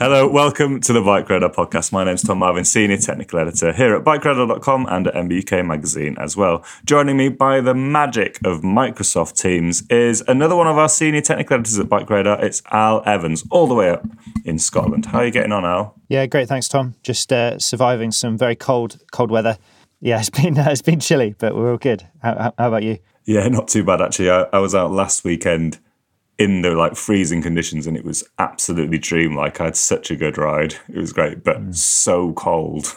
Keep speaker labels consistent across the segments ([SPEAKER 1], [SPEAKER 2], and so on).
[SPEAKER 1] Hello, welcome to the Bike Radar podcast. My name's Tom Marvin, Senior Technical Editor here at BikeRadar.com and at MBUK Magazine as well. Joining me by the magic of Microsoft Teams is another one of our Senior Technical Editors at Bike Radar. It's Al Evans, all the way up in Scotland. How are you getting on, Al?
[SPEAKER 2] Yeah, great. Thanks, Tom. Just uh, surviving some very cold, cold weather. Yeah, it's been uh, it's been chilly, but we're all good. How, how about you?
[SPEAKER 1] Yeah, not too bad actually. I, I was out last weekend in the like freezing conditions and it was absolutely dreamlike. I had such a good ride. It was great, but mm. so cold.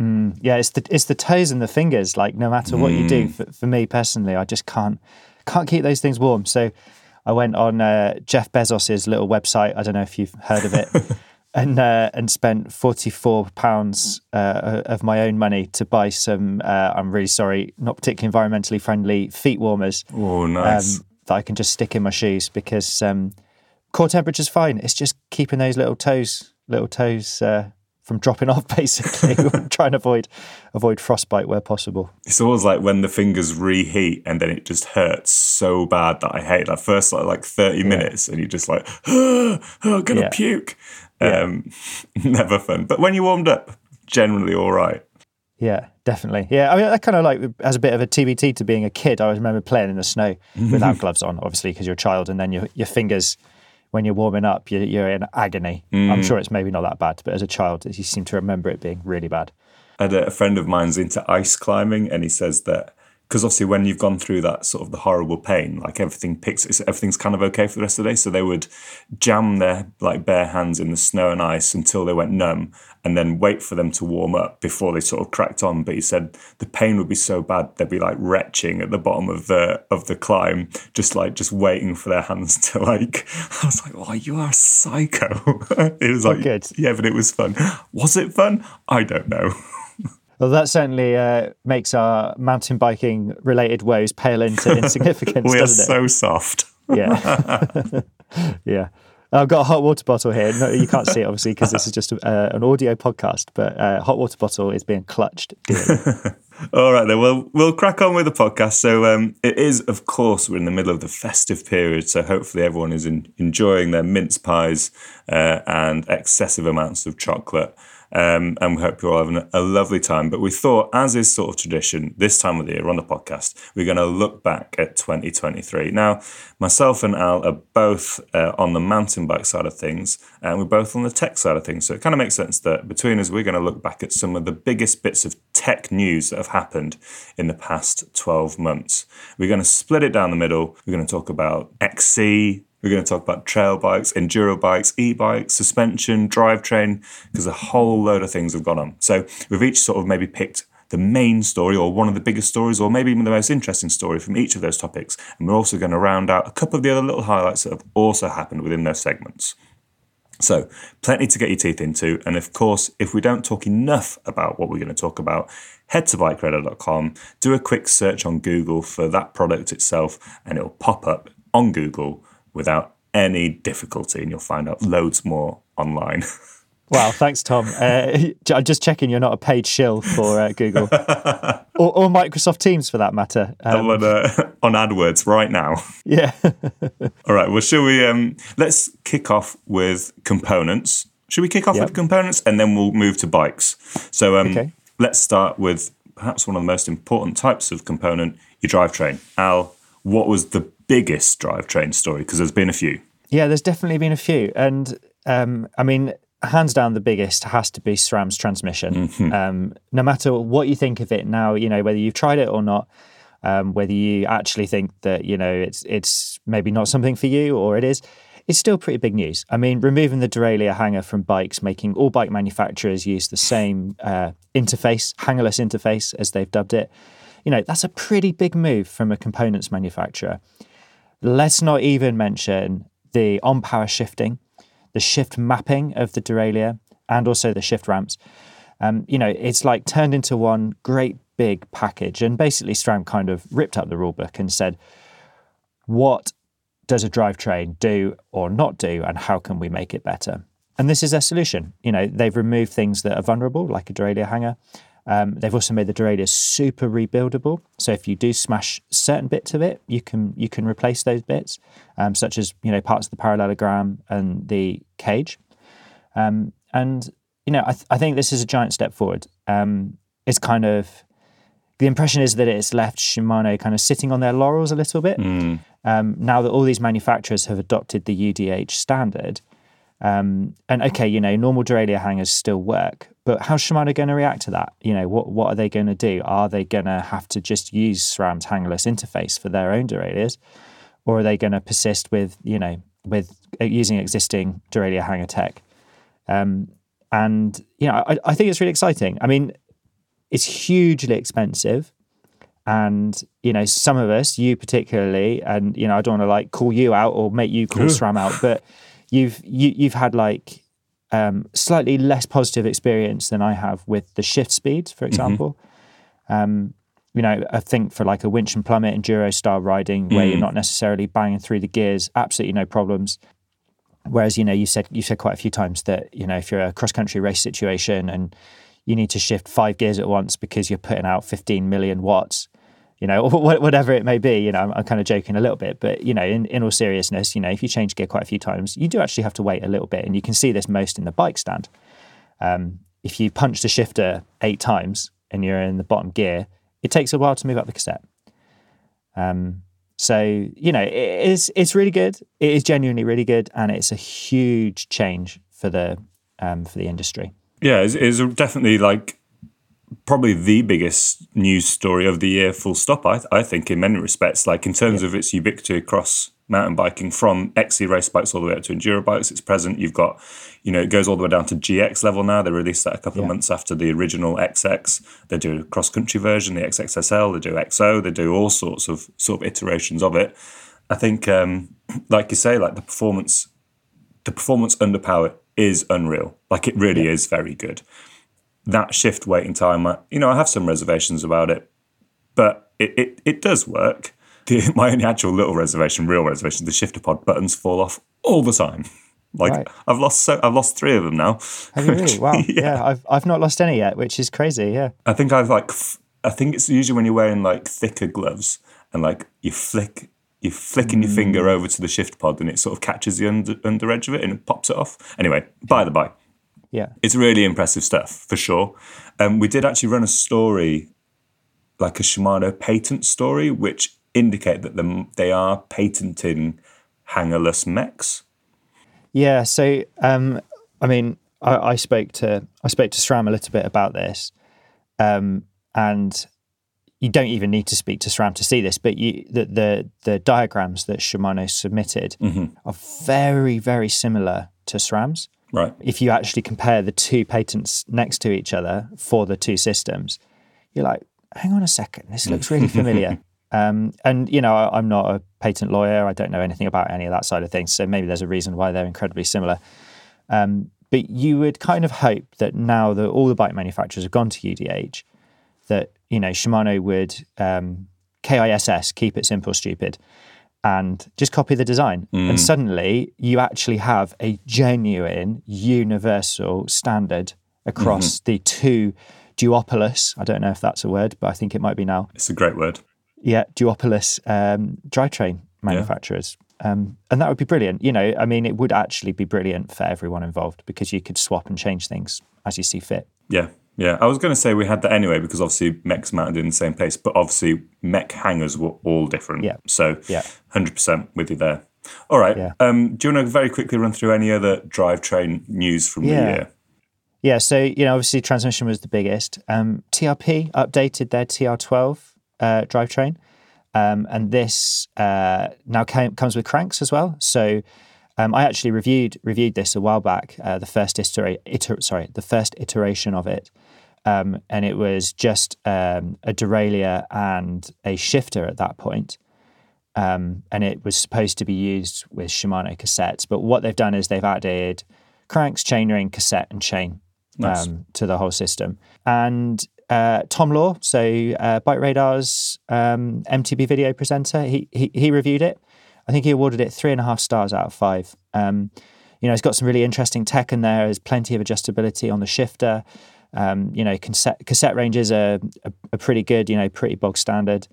[SPEAKER 2] Mm, yeah, it's the it's the toes and the fingers. Like no matter what mm. you do, mm. for, for, me personally, I just can't can't keep those things warm. So I went on uh, Jeff Bezos's little website. I don't know if you've heard of it. and uh, and spent forty four pounds uh, of my own money to buy some. Uh, I'm really sorry, not particularly environmentally friendly feet warmers.
[SPEAKER 1] Oh, nice. Um,
[SPEAKER 2] that I can just stick in my shoes because um, core temperature's fine. It's just keeping those little toes, little toes uh, from dropping off. Basically, try and avoid avoid frostbite where possible.
[SPEAKER 1] It's always like when the fingers reheat and then it just hurts so bad that I hate that first like, like thirty minutes and you're just like, oh, I'm gonna yeah. puke. Um, yeah. never fun. But when you warmed up, generally all right.
[SPEAKER 2] Yeah, definitely. Yeah, I mean, I kind of like as a bit of a TBT to being a kid. I remember playing in the snow without gloves on, obviously, because you're a child, and then your your fingers, when you're warming up, you're, you're in agony. Mm. I'm sure it's maybe not that bad, but as a child, you seem to remember it being really bad.
[SPEAKER 1] I had a friend of mine's into ice climbing, and he says that because obviously when you've gone through that sort of the horrible pain, like everything picks, everything's kind of okay for the rest of the day. So they would jam their like bare hands in the snow and ice until they went numb, and then wait for them to warm up before they sort of cracked on. But he said the pain would be so bad they'd be like retching at the bottom of the of the climb, just like just waiting for their hands to like. I was like, "Oh, you are a psycho." it was like,
[SPEAKER 2] good.
[SPEAKER 1] yeah, but it was fun. Was it fun? I don't know.
[SPEAKER 2] Well, that certainly uh, makes our mountain biking related woes pale into insignificance.
[SPEAKER 1] we
[SPEAKER 2] are
[SPEAKER 1] so soft.
[SPEAKER 2] Yeah. yeah. I've got a hot water bottle here. No, you can't see it obviously because this is just a, uh, an audio podcast, but uh, hot water bottle is being clutched.
[SPEAKER 1] All right, then. Well, we'll crack on with the podcast. So, um, it is, of course, we're in the middle of the festive period. So, hopefully, everyone is in, enjoying their mince pies uh, and excessive amounts of chocolate. Um, and we hope you're all having a lovely time. But we thought, as is sort of tradition, this time of the year on the podcast, we're going to look back at 2023. Now, myself and Al are both uh, on the mountain bike side of things, and we're both on the tech side of things. So it kind of makes sense that between us, we're going to look back at some of the biggest bits of tech news that have happened in the past 12 months. We're going to split it down the middle. We're going to talk about XC, we're going to talk about trail bikes, enduro bikes, e bikes, suspension, drivetrain, because a whole load of things have gone on. So we've each sort of maybe picked the main story or one of the biggest stories or maybe even the most interesting story from each of those topics. And we're also going to round out a couple of the other little highlights that have also happened within those segments. So, plenty to get your teeth into. And of course, if we don't talk enough about what we're going to talk about, head to bikeradar.com, do a quick search on Google for that product itself, and it'll pop up on Google without any difficulty, and you'll find out loads more online.
[SPEAKER 2] Wow, thanks, Tom. Uh, I'm just checking you're not a paid shill for uh, Google or, or, Microsoft Teams for that matter.
[SPEAKER 1] Um, on, uh, on AdWords right now.
[SPEAKER 2] Yeah.
[SPEAKER 1] All right. Well, shall we? Um, let's kick off with components. Should we kick off yep. with components and then we'll move to bikes? So um, okay. let's start with perhaps one of the most important types of component, your drivetrain. Al, what was the biggest drivetrain story? Because there's been a few.
[SPEAKER 2] Yeah, there's definitely been a few, and um, I mean, hands down the biggest has to be SRAM's transmission. Mm-hmm. Um, no matter what you think of it now, you know whether you've tried it or not, um, whether you actually think that you know it's it's maybe not something for you or it is, it's still pretty big news. I mean, removing the derailleur hanger from bikes, making all bike manufacturers use the same uh, interface, hangerless interface as they've dubbed it. You know, that's a pretty big move from a components manufacturer. Let's not even mention the on power shifting the shift mapping of the derailleur and also the shift ramps. Um, you know, it's like turned into one great big package. And basically, SRAM kind of ripped up the rulebook and said, what does a drivetrain do or not do, and how can we make it better? And this is their solution. You know, they've removed things that are vulnerable, like a derailleur hanger. Um, they've also made the derailleur super rebuildable. So if you do smash certain bits of it, you can you can replace those bits, um, such as you know parts of the parallelogram and the cage. Um, and you know, I, th- I, think this is a giant step forward. Um, it's kind of the impression is that it's left Shimano kind of sitting on their laurels a little bit. Mm. now that all these manufacturers have adopted the UDH standard, um, and okay, you know, normal derailleur hangers still work, but how's Shimano going to react to that? You know, what what are they going to do? Are they going to have to just use SRAM's hangerless interface for their own derailleurs, or are they going to persist with you know with uh, using existing derailleur hanger tech? Um, and you know, I, I think it's really exciting. I mean, it's hugely expensive and you know some of us you particularly and you know i don't want to like call you out or make you call sram out but you've you, you've had like um, slightly less positive experience than I have with the shift speeds, for mm-hmm. example. Mm-hmm. Um, you know, I think for like a winch and plummet enduro style riding where mm. you're not necessarily banging through the gears, absolutely no problems. Whereas, you know, you said you said quite a few times that, you know, if you're a cross country race situation and you need to shift five gears at once because you're putting out 15 million watts, you know, whatever it may be. You know, I'm, I'm, kind of joking a little bit, but you know, in, in all seriousness, you know, if you change gear quite a few times, you do actually have to wait a little bit, and you can see this most in the bike stand. Um, if you punch the shifter eight times and you're in the bottom gear, it takes a while to move up the cassette. Um, so you know, it is it's really good. It is genuinely really good, and it's a huge change for the um, for the industry.
[SPEAKER 1] Yeah, it's, it's definitely like probably the biggest news story of the year, full stop. I, I think, in many respects, like in terms yeah. of its ubiquity across mountain biking, from XC race bikes all the way up to enduro bikes, it's present. You've got, you know, it goes all the way down to GX level now. They released that a couple yeah. of months after the original XX. They do a cross country version, the XXSL. They do XO. They do all sorts of sort of iterations of it. I think, um, like you say, like the performance, the performance under power is unreal. Like it really yeah. is very good that shift waiting time, you know, I have some reservations about it, but it, it, it does work. The, my only actual little reservation, real reservation, the shifter pod buttons fall off all the time. Like right. I've lost so I've lost three of them now.
[SPEAKER 2] Have you really? Wow. yeah. yeah. I've I've not lost any yet, which is crazy. Yeah.
[SPEAKER 1] I think I've like I think it's usually when you're wearing like thicker gloves and like you flick you're flicking mm. your finger mm. over to the shift pod and it sort of catches the under, under edge of it and it pops it off. Anyway, by the by,
[SPEAKER 2] yeah.
[SPEAKER 1] It's really impressive stuff for sure. Um, we did actually run a story, like a Shimano patent story, which indicate that the, they are patenting hangerless mechs.
[SPEAKER 2] Yeah. So, um, I mean, I, I, spoke to I spoke to SRAM a little bit about this, um, and you don't even need to speak to SRAM to see this, but you, the, the, the diagrams that Shimano submitted mm-hmm. are very very similar to SRAM's.
[SPEAKER 1] Right.
[SPEAKER 2] If you actually compare the two patents next to each other for the two systems, you're like, hang on a second, this looks really familiar. um, and, you know, I, am not a patent lawyer. I don't know anything about any of that side of things. So maybe there's a reason why they're incredibly similar. Um, but you would kind of hope that now that all the bike manufacturers have gone to UDH, that, you know, Shimano would um, KISS, keep it simple, stupid, and just copy the design. And suddenly you actually have a genuine universal standard across the two duopolis. I don't know if that's a word, but I think it might be now.
[SPEAKER 1] It's a great word.
[SPEAKER 2] Yeah, duopolis um, drivetrain manufacturers. Um, and that would be brilliant. You know, I mean, it would actually be brilliant for everyone involved because you could swap and change things as you see fit.
[SPEAKER 1] Yeah, yeah. I was going to say we had that anyway because obviously mechs mounted in the same place, but obviously mech hangers were all different.
[SPEAKER 2] Yeah.
[SPEAKER 1] So
[SPEAKER 2] Yeah.
[SPEAKER 1] 100% with you there. All right.
[SPEAKER 2] Yeah.
[SPEAKER 1] Um, do you want to very quickly run through any other drivetrain news from
[SPEAKER 2] Yeah.
[SPEAKER 1] the year?
[SPEAKER 2] Yeah, so you know, obviously transmission was the biggest. Um, TRP updated their TR12 uh, drivetrain, um, and this uh, now came, comes with cranks as well. So um, I actually reviewed reviewed this a while back. Uh, the first iter- iter- sorry, the first iteration of it, um, and it was just um, a derailleur and a shifter at that point. Um, and it was supposed to be used with Shimano cassettes. But what they've done is they've added cranks, chainring, cassette, and chain
[SPEAKER 1] Nice.
[SPEAKER 2] um, to the whole system. And uh, Tom Law, so uh, Bike Radar's um, MTB video presenter, he, he he reviewed it. I think he awarded it three and a half stars out of five. Um, you know, it's got some really interesting tech in there. There's plenty of adjustability on the shifter. Um, you know, cassette, cassette ranges are, are, are pretty good. You know, pretty bog standard.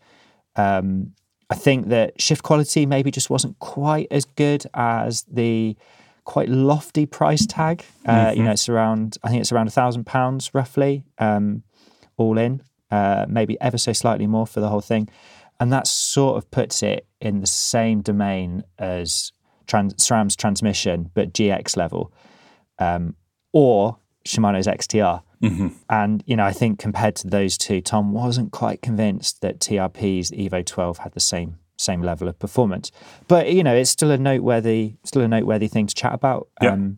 [SPEAKER 2] Um, I think that shift quality maybe just wasn't quite as good as the quite lofty price tag. Uh, You know, it's around I think it's around a thousand pounds roughly, um, all in. Uh, maybe ever so slightly more for the whole thing, and that sort of puts it in the same domain as trans- SRAM's transmission, but GX level, um, or Shimano's XTR. And you know, I think compared to those two, Tom wasn't quite convinced that TRP's Evo 12 had the same same level of performance. But you know, it's still a noteworthy still a noteworthy thing to chat about.
[SPEAKER 1] Yeah.
[SPEAKER 2] Um,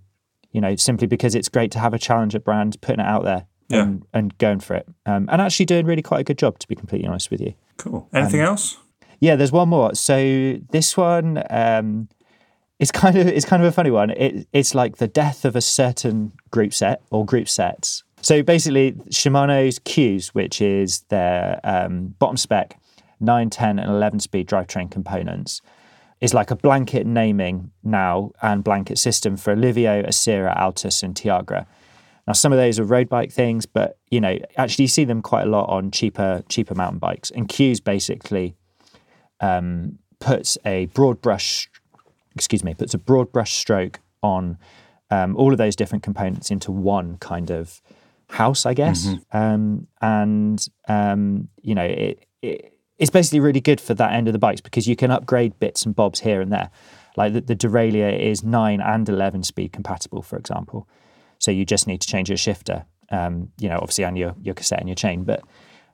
[SPEAKER 2] you know, simply because it's great to have a challenger brand putting it out there
[SPEAKER 1] Yeah.
[SPEAKER 2] and, and going for it, um, and actually doing really quite a good job. To be completely honest with you.
[SPEAKER 1] Cool. Anything else?
[SPEAKER 2] Yeah, there's one more. So this one um, is kind of it's kind of a funny one. It, it's like the death of a certain group set or group sets. So basically, Shimano's CUES, which is their um, bottom spec 9, 10, and 11 speed drivetrain components, is like a blanket naming now and blanket system for Alivio, Acera, Altus, and Tiagra. Now, some of those are road bike things, but you know, actually, you see them quite a lot on cheaper, cheaper mountain bikes. And CUES basically um, puts a broad brush, excuse me, puts a broad brush stroke on um, all of those different components into one kind of house, I guess. Um, and um, you know, it, it it's basically really good for that end of the bikes because you can upgrade bits and bobs here and there. Like the, the derailleur is nine and eleven speed compatible, for example. So you just need to change your shifter, um, you know, obviously and your your cassette and your chain, but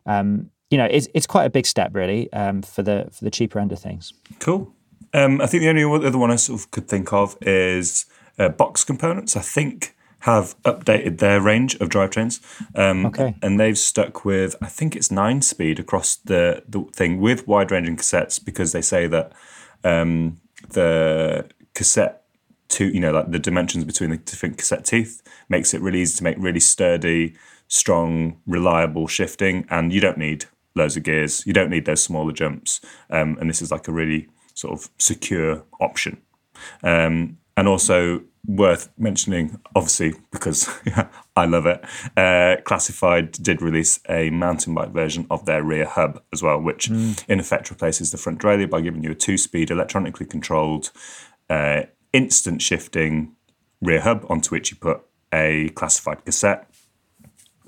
[SPEAKER 2] um, you know, it's it's quite a big step really um, for the for the cheaper end of things.
[SPEAKER 1] Cool. Um, I think the only other one I sort of could think of is uh, box components. I think have updated their range of drivetrains. Um,
[SPEAKER 2] Okay.
[SPEAKER 1] And they've stuck with I think it's nine speed across the the thing with wide ranging cassettes because they say that um, the cassette two you know like the dimensions between the different cassette teeth makes it really easy to make really sturdy, strong, reliable shifting, and you don't need loads of gears. You don't need those smaller jumps, um, and this is like a really sort of secure option. Um, and also worth mentioning, obviously, because I love it, uh, Classified did release a mountain bike version of their rear hub as well, which in effect replaces the front derailleur by giving you a two speed, electronically controlled, uh, instant shifting rear hub onto which you put a classified cassette.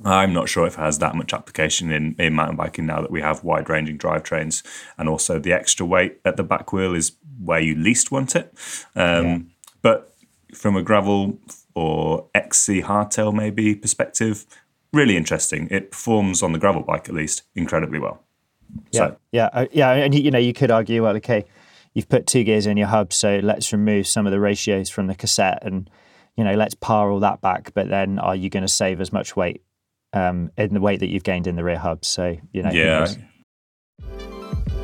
[SPEAKER 1] I'm not sure if it has that much application in, in mountain biking now that we have wide ranging drivetrains. And also, the extra weight at the back wheel is where you least want it. Um, But from a gravel or XC hardtail maybe perspective, really interesting. It performs on the gravel bike at least incredibly well.
[SPEAKER 2] Yeah,
[SPEAKER 1] So,
[SPEAKER 2] yeah, uh, yeah. And you know, you could argue, well, okay, you've put two gears in your hub, so let's remove some of the ratios from the cassette, and you know, let's par all that back. But then, are you going to save as much weight um, in the weight that you've gained in the rear hub? So you know,
[SPEAKER 1] yeah.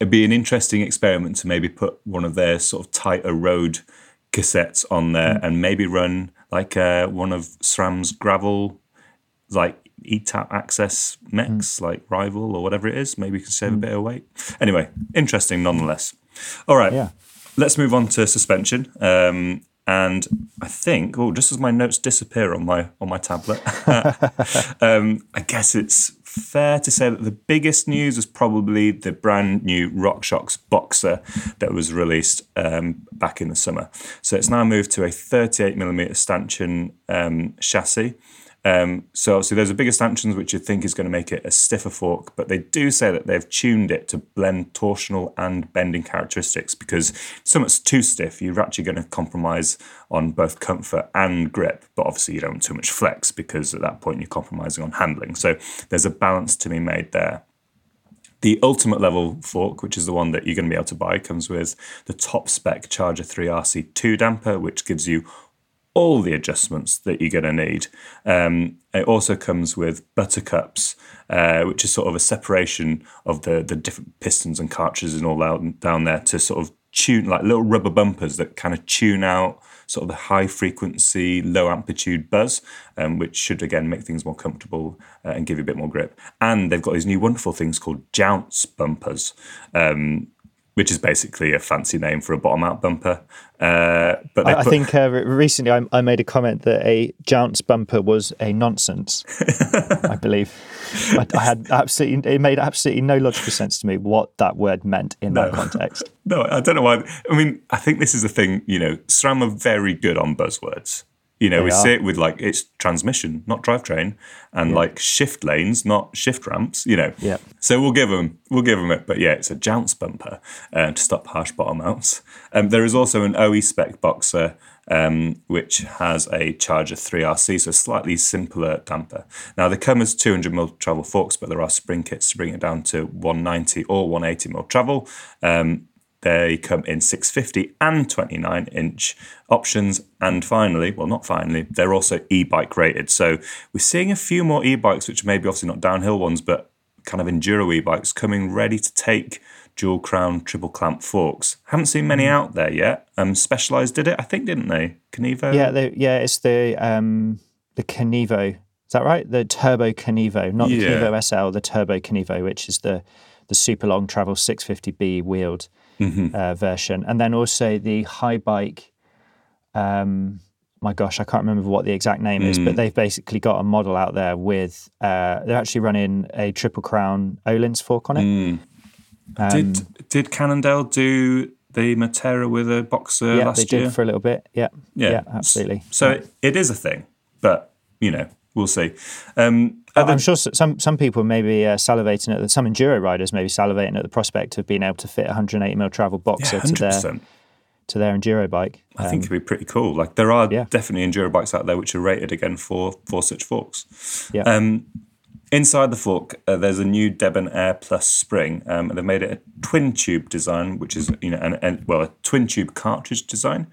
[SPEAKER 1] it'd be an interesting experiment to maybe put one of their sort of tighter road cassettes on there mm. and maybe run like uh, one of SRAM's gravel, like ETAP AXS mechs, mm. like rival or whatever it is. Maybe you can save mm. a bit of weight. Anyway, interesting nonetheless. All right, yeah. let's move on to suspension. Um, and I think, oh, just as my notes disappear on my on my tablet, um, I guess it's fair to say that the biggest news was probably the brand new RockShox BoXXer that was released um, back in the summer. So it's now moved to a 38mm stanchion um, chassis. Um, so obviously those are bigger stanchions, which you think is going to make it a stiffer fork, but they do say that they've tuned it to blend torsional and bending characteristics because so much too stiff, you're actually going to compromise on both comfort and grip, but obviously you don't want too much flex because at that point you're compromising on handling. So there's a balance to be made there. The ultimate level fork, which is the one that you're going to be able to buy, comes with the top spec Charger 3 RC2 damper, which gives you all the adjustments that you're going to need. Um, it also comes with buttercups, uh, which is sort of a separation of the the different pistons and cartridges and all out down there to sort of tune like little rubber bumpers that kind of tune out sort of the high frequency, low amplitude buzz, um, which should again make things more comfortable uh, and give you a bit more grip. And they've got these new wonderful things called jounce bumpers, um, which is basically a fancy name for a bottom out bumper. Uh, but
[SPEAKER 2] I, put... I, think uh, recently I, I, made a comment that a jounce bumper was a nonsense. I believe I, I, had absolutely it made absolutely no logical sense to me what that word meant in no. that context.
[SPEAKER 1] No, I don't know why. I mean, I think this is the thing. You know, SRAM are very good on buzzwords. You know, they we are. see it with like it's transmission, not drivetrain, and yeah. like shift lanes, not shift ramps. You know,
[SPEAKER 2] yeah.
[SPEAKER 1] So we'll give them, we'll give them it. But yeah, it's a jounce bumper uh, to stop harsh bottom outs. Um, there is also an OE spec BoXXer um, which has a Charger 3RC, so slightly simpler damper. Now they come as 200 mil travel forks, but there are spring kits to bring it down to 190 or 180 mil travel. Um, they come in 650 and 29 inch options. And finally, well, not finally, they're also e bike rated. So we're seeing a few more e bikes, which maybe obviously not downhill ones, but kind of enduro e bikes coming ready to take dual crown triple clamp forks. Haven't seen many hmm. out there yet. Um, Specialized did it, I think, didn't they? Kenevo.
[SPEAKER 2] Yeah, they, yeah, it's the um, the Kenevo. Is that right? The Turbo Kenevo, not yeah. the Kenevo SL, the Turbo Kenevo, which is the the super long travel 650B wheeled mm-hmm. uh, version, and then also the Haibike. Um, my gosh, I can't remember what the exact name mm. is, but mm. they've basically got a model out there with uh, they're actually running a triple crown Öhlins fork on it. Mm.
[SPEAKER 1] Um, did did Cannondale do the Moterra with a BoXXer
[SPEAKER 2] yeah,
[SPEAKER 1] last
[SPEAKER 2] year? they did for a little bit. Yeah, yeah, yeah absolutely.
[SPEAKER 1] So yeah. it is a thing, but you know, we'll see. Um,
[SPEAKER 2] I'm sure some some people may be uh, salivating at the, some enduro riders may be salivating at the prospect of being able to fit a 180 mil travel BoXXer yeah, to their to their enduro bike.
[SPEAKER 1] I think um, it'd be pretty cool. Like there are yeah. definitely enduro bikes out there which are rated again for for such forks.
[SPEAKER 2] Yeah. Um,
[SPEAKER 1] inside the fork, uh, there's a new DebonAir Plus spring, um, and they've made it a twin tube design, which is you know an, an well a twin tube cartridge design,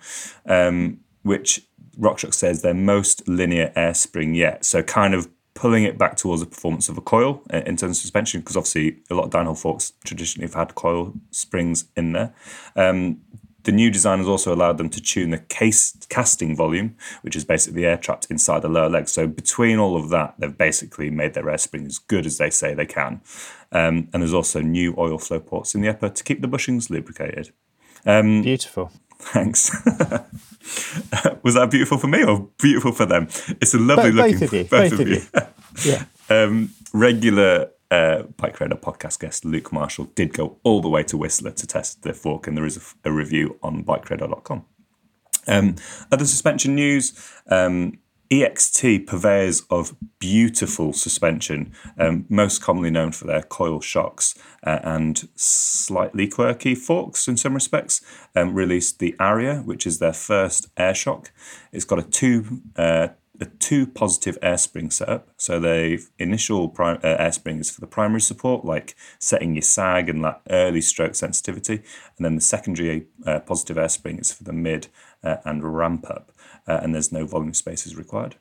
[SPEAKER 1] um, which RockShox says their most linear air spring yet. So kind of pulling it back towards the performance of a coil uh, in terms of suspension, because obviously a lot of downhill forks traditionally have had coil springs in there. Um, the new design has also allowed them to tune the case casting volume, which is basically air trapped inside the lower leg. So between all of that, they've basically made their air spring as good as they say they can. Um, and there's also new oil flow ports in the upper to keep the bushings lubricated.
[SPEAKER 2] Um, Beautiful.
[SPEAKER 1] Thanks. Was that beautiful for me or beautiful for them? It's a lovely looking.
[SPEAKER 2] Both of you. Both, both of you.
[SPEAKER 1] you. yeah. Um, regular uh, Bike Radar podcast guest Luke Marshall did go all the way to Whistler to test the fork, and there is a, a review on bikeradar.com. Um, other suspension news. Um, EXT purveyors of beautiful suspension, um, most commonly known for their coil shocks uh, and slightly quirky forks in some respects, um, released the Aria, which is their first air shock. It's got a two uh, a two positive air spring setup. So the initial prim- uh, air spring is for the primary support, like setting your sag and that early stroke sensitivity, and then the secondary uh, positive air spring is for the mid uh, and ramp up uh, and there's no volume spaces required.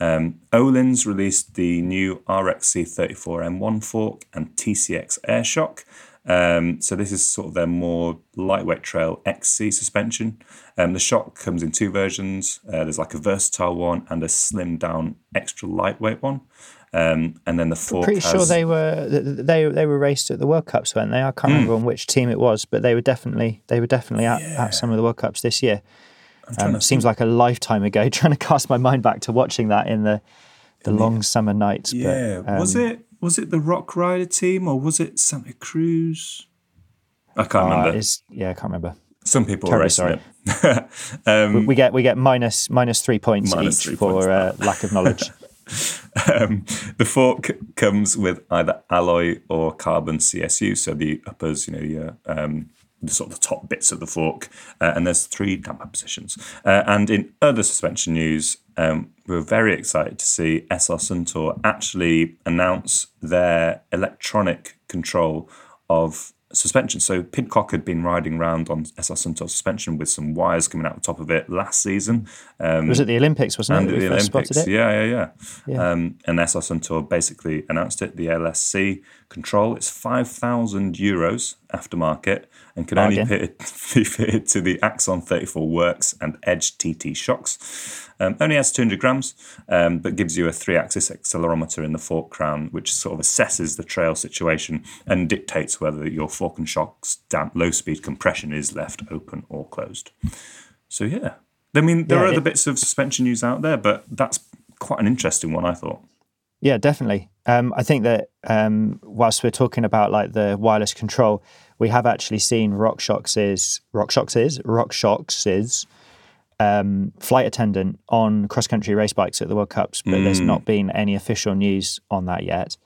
[SPEAKER 1] Um, Öhlins released the new RXC34M1 fork and TCX Airshock. Um, so this is sort of their more lightweight trail XC suspension. Um, the shock comes in two versions. Uh, there's like a versatile one and a slimmed down extra lightweight one. Um, and then the fork.
[SPEAKER 2] Pretty
[SPEAKER 1] has,
[SPEAKER 2] sure they were they they were raced at the World Cups, weren't they? I can't remember on which team it was, but they were definitely they were definitely at, at some of the World Cups this year. Um, it seems like a lifetime ago. Trying to cast my mind back to watching that in the the long summer nights.
[SPEAKER 1] Yeah,
[SPEAKER 2] but, um,
[SPEAKER 1] was it was it the Rock Rider team or was it Santa Cruz? I can't
[SPEAKER 2] uh,
[SPEAKER 1] remember.
[SPEAKER 2] yeah, I can't remember.
[SPEAKER 1] Some people are
[SPEAKER 2] Terribly
[SPEAKER 1] racing it. um,
[SPEAKER 2] We get we get minus minus three points
[SPEAKER 1] Minus
[SPEAKER 2] each
[SPEAKER 1] three
[SPEAKER 2] for
[SPEAKER 1] points
[SPEAKER 2] uh, lack of knowledge.
[SPEAKER 1] um, the fork comes with either alloy or carbon CSU, so the uppers, you know, your um, the sort of the top bits of the fork, uh, and there's three damper positions. Uh, and in other suspension news, um, we were very excited to see SR Suntour actually announce their electronic control of suspension. So Pidcock had been riding around on SR Suntour suspension with some wires coming out the top of it last season. Um,
[SPEAKER 2] was it the Olympics? Wasn't it?
[SPEAKER 1] the Olympics.
[SPEAKER 2] it?
[SPEAKER 1] Yeah, yeah, yeah.
[SPEAKER 2] Yeah.
[SPEAKER 1] Um, and SR Suntour basically announced it, the LSC control. It's 5,000 euros aftermarket and can only fit, be fitted to the Axon 34 Werx and Edge TT shocks. Um, only has 200 grams, um, but gives you a three axis accelerometer in the fork crown, which sort of assesses the trail situation and dictates whether your fork and shock's damp low speed compression is left open or closed. So, yeah. I mean, there
[SPEAKER 2] Yeah,
[SPEAKER 1] are other
[SPEAKER 2] it-
[SPEAKER 1] bits of suspension news out there, but that's quite an interesting one, I thought.
[SPEAKER 2] Yeah, definitely. Um, I think that um, whilst we're talking about like the wireless control, we have actually seen RockShox's RockShox's RockShox's um, flight attendant on cross country race bikes at the World Cups, but there's not been any official news on that yet.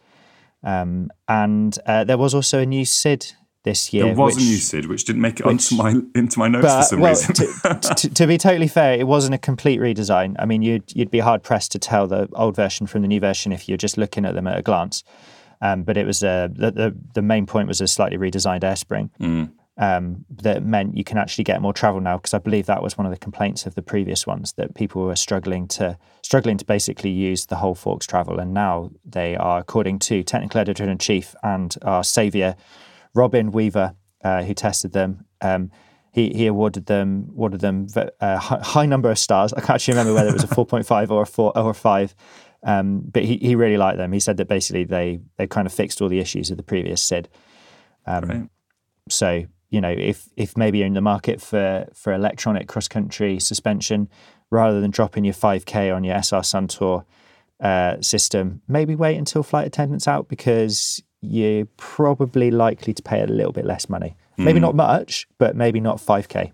[SPEAKER 2] Um, and uh, there was also a new SID this year.
[SPEAKER 1] There was
[SPEAKER 2] which,
[SPEAKER 1] a new SID which didn't make it onto my into my notes for some
[SPEAKER 2] well,
[SPEAKER 1] reason.
[SPEAKER 2] to, to, to be totally fair, it wasn't a complete redesign. I mean, you'd you'd be hard pressed to tell the old version from the new version if you're just looking at them at a glance. Um, but it was a the, the the main point was a slightly redesigned air spring um, that meant you can actually get more travel now. Because I believe that was one of the complaints of the previous ones that people were struggling to struggling to basically use the whole forks travel, and now they are, according to technical editor in chief and our saviour, Robin Weaver, uh, who tested them. Um, he, he awarded them awarded them a hi- high number of stars. I can't actually remember whether it was a four point five or a four or a five, um, but he, he really liked them. He said that basically they they kind of fixed all the issues of the previous SID. Um,
[SPEAKER 1] Right.
[SPEAKER 2] So you know if if maybe you're in the market for for electronic cross country suspension, rather than dropping your five k on your SR Suntour uh, system, maybe wait until flight attendant's out because you're probably likely to pay a little bit less money. Maybe not much, but maybe not 5k.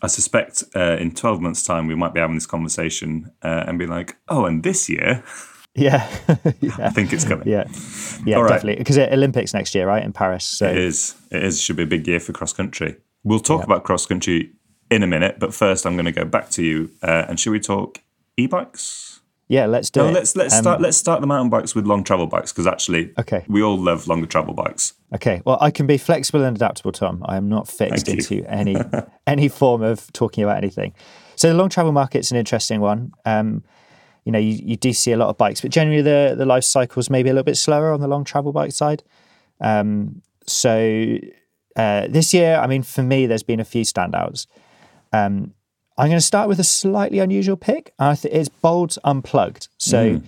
[SPEAKER 1] I suspect uh, in 12 months' time, we might be having this conversation uh, and be like, oh, and this year,
[SPEAKER 2] Yeah.
[SPEAKER 1] I think it's coming.
[SPEAKER 2] Yeah. Yeah,
[SPEAKER 1] right.
[SPEAKER 2] definitely. Because Olympics next year, right? In Paris. So
[SPEAKER 1] It is. It is. Should be a big year for cross country. We'll talk about cross country in a minute, but first, I'm going to go back to you. Uh, and should we talk e-bikes?
[SPEAKER 2] Yeah, let's do
[SPEAKER 1] No,
[SPEAKER 2] it.
[SPEAKER 1] let's let's
[SPEAKER 2] Um,
[SPEAKER 1] start let's start the mountain bikes with long travel bikes because actually,
[SPEAKER 2] Okay.
[SPEAKER 1] we all love longer travel bikes.
[SPEAKER 2] Okay. Well, I can be flexible and adaptable, Tom. I am not fixed
[SPEAKER 1] Thank you.
[SPEAKER 2] into any any form of talking about anything. So the long travel market's an interesting one. Um, you know, you, you do see a lot of bikes, but generally the the life cycle's maybe a little bit slower on the long travel bike side. Um, so uh, this year, I mean, for me, there's been a few standouts. Um, I'm going to start with a slightly unusual pick. I th- it's Bold Unplugged. So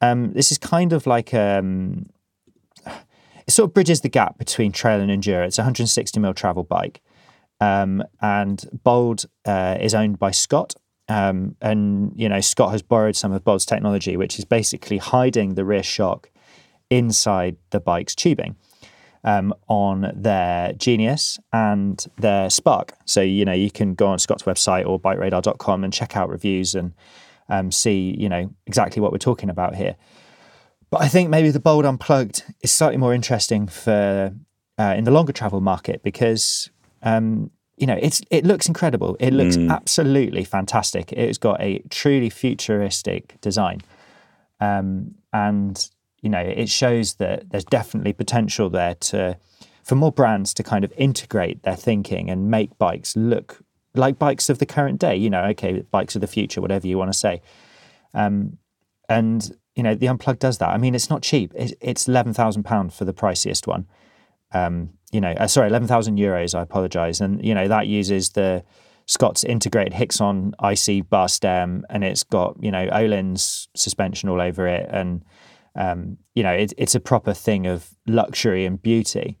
[SPEAKER 2] um, this is kind of like um, it sort of bridges the gap between trail and enduro. It's a 160 mil travel bike, um, and Bold uh, is owned by Scott. Um, and you know Scott has borrowed some of Bold's technology, which is basically hiding the rear shock inside the bike's tubing um, on their Genius and their Spark. So you know you can go on Scott's website or bikeradar.com and check out reviews and um, see, you know, exactly what we're talking about here. But I think maybe the Bold Unplugged is slightly more interesting for uh, in the longer travel market because um, you know it's it looks incredible. It looks mm. absolutely fantastic. It's got a truly futuristic design, um, and you know it shows that there's definitely potential there to for more brands to kind of integrate their thinking and make bikes look like bikes of the current day. You know, okay, bikes of the future, whatever you want to say. Um, and you know, the unplugged does that. I mean, it's not cheap. It's eleven thousand pound for the priciest one. Um, you know, uh, sorry, eleven thousand euros. I apologise, and you know that uses the Scott's integrated Hixon IC bar stem, and it's got you know Öhlins suspension all over it, and um, you know it, it's a proper thing of luxury and beauty.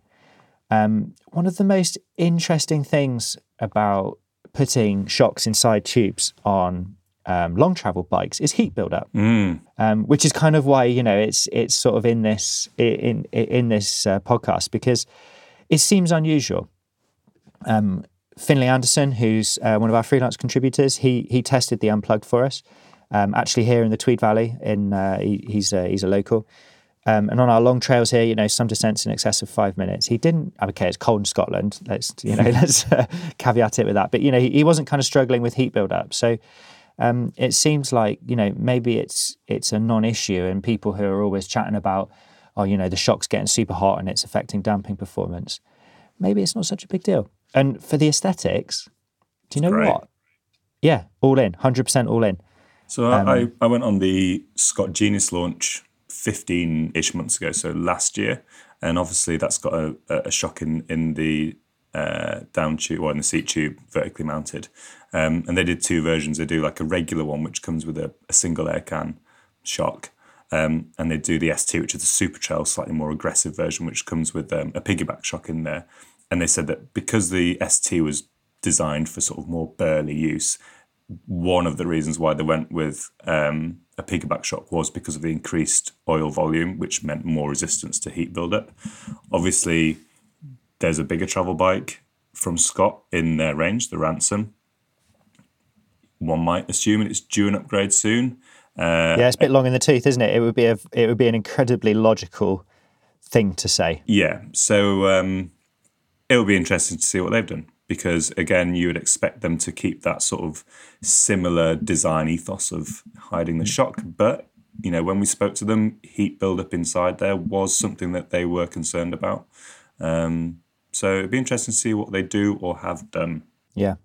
[SPEAKER 2] Um, one of the most interesting things about putting shocks inside tubes on um, long travel bikes is heat buildup, mm. um, which is kind of why you know it's it's sort of in this in in, in this uh, podcast because it seems unusual. Um, Finley Anderson, who's uh, one of our freelance contributors, he he tested the unplugged for us. Um, actually, here in the Tweed Valley, in uh, he, he's a, he's a local. Um, and on our long trails here, you know, some descents in excess of five minutes. He didn't. Okay, it's cold in Scotland. Let's you know, let's uh, caveat it with that. But you know, he, he wasn't kind of struggling with heat buildup. So um, it seems like you know maybe it's it's a non-issue, and people who are always chatting about, oh, you know, the shock's getting super hot and it's affecting damping performance. Maybe it's not such a big deal. And for the aesthetics, do you know Great. what? Yeah, all in, hundred percent all in.
[SPEAKER 1] So um, I I went on the Scott Genius launch 15 ish months ago, so last year. And obviously, that's got a, a shock in, in the uh, down tube or in the seat tube, vertically mounted. Um, and they did two versions. They do like a regular one, which comes with a, a single air can shock. Um, and they do the ST, which is the super trail, slightly more aggressive version, which comes with um, a piggyback shock in there. And they said that because the ST was designed for sort of more burly use, one of the reasons why they went with um, a piggyback shock was because of the increased oil volume, which meant more resistance to heat buildup. Obviously, there's a bigger travel bike from Scott in their range, the Ransom. One might assume it's due an upgrade soon.
[SPEAKER 2] Uh, yeah, it's a bit long in the tooth, isn't it? It would be a, it would be an incredibly logical thing to say.
[SPEAKER 1] Yeah, so um, it will be interesting to see what they've done because again, you would expect them to keep that sort of similar design ethos of hiding the shock. But you know, when we spoke to them, heat buildup inside there was something that they were concerned about. Um, so it'd be interesting to see what they do or have done.
[SPEAKER 2] Yeah.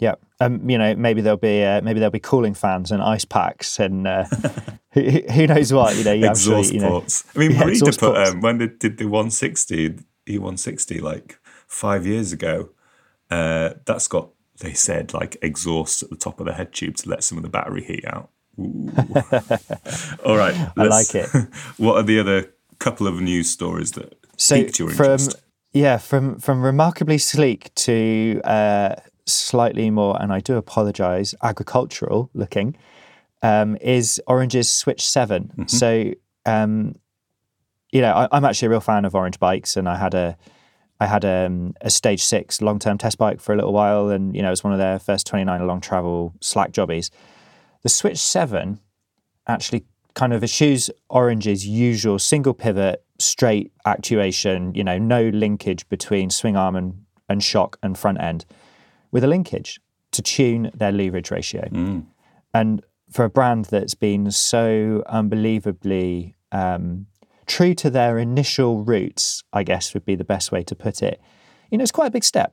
[SPEAKER 2] Yeah, um, you know, maybe there'll be uh, maybe there'll be cooling fans and ice packs and uh, who, who, knows what you know.
[SPEAKER 1] exhaust you know, ports. I mean, yeah, put um, when they did the 160, E160 like five years ago. Uh, that's got they said like exhaust at the top of the head tube to let some of the battery heat out. All right,
[SPEAKER 2] I like it.
[SPEAKER 1] what are the other couple of news stories that so piqued your
[SPEAKER 2] from,
[SPEAKER 1] interest?
[SPEAKER 2] Yeah, from from remarkably sleek to uh, slightly more, and I do apologise, agricultural looking, um, is Orange's Switch 7. Mm-hmm. So, um, you know, I, am actually a real fan of Orange bikes, and I had a I had a, um, a stage six long term test bike for a little while, and you know, it was one of their first 29 long travel slack jobbies. The Switch 7 actually kind of eschews Orange's usual single pivot, straight actuation, you know, no linkage between swing arm and, and shock and front end with a linkage to tune their leverage ratio. Mm. And for a brand that's been so unbelievably um, true to their initial roots, I guess would be the best way to put it, you know, it's quite a big step.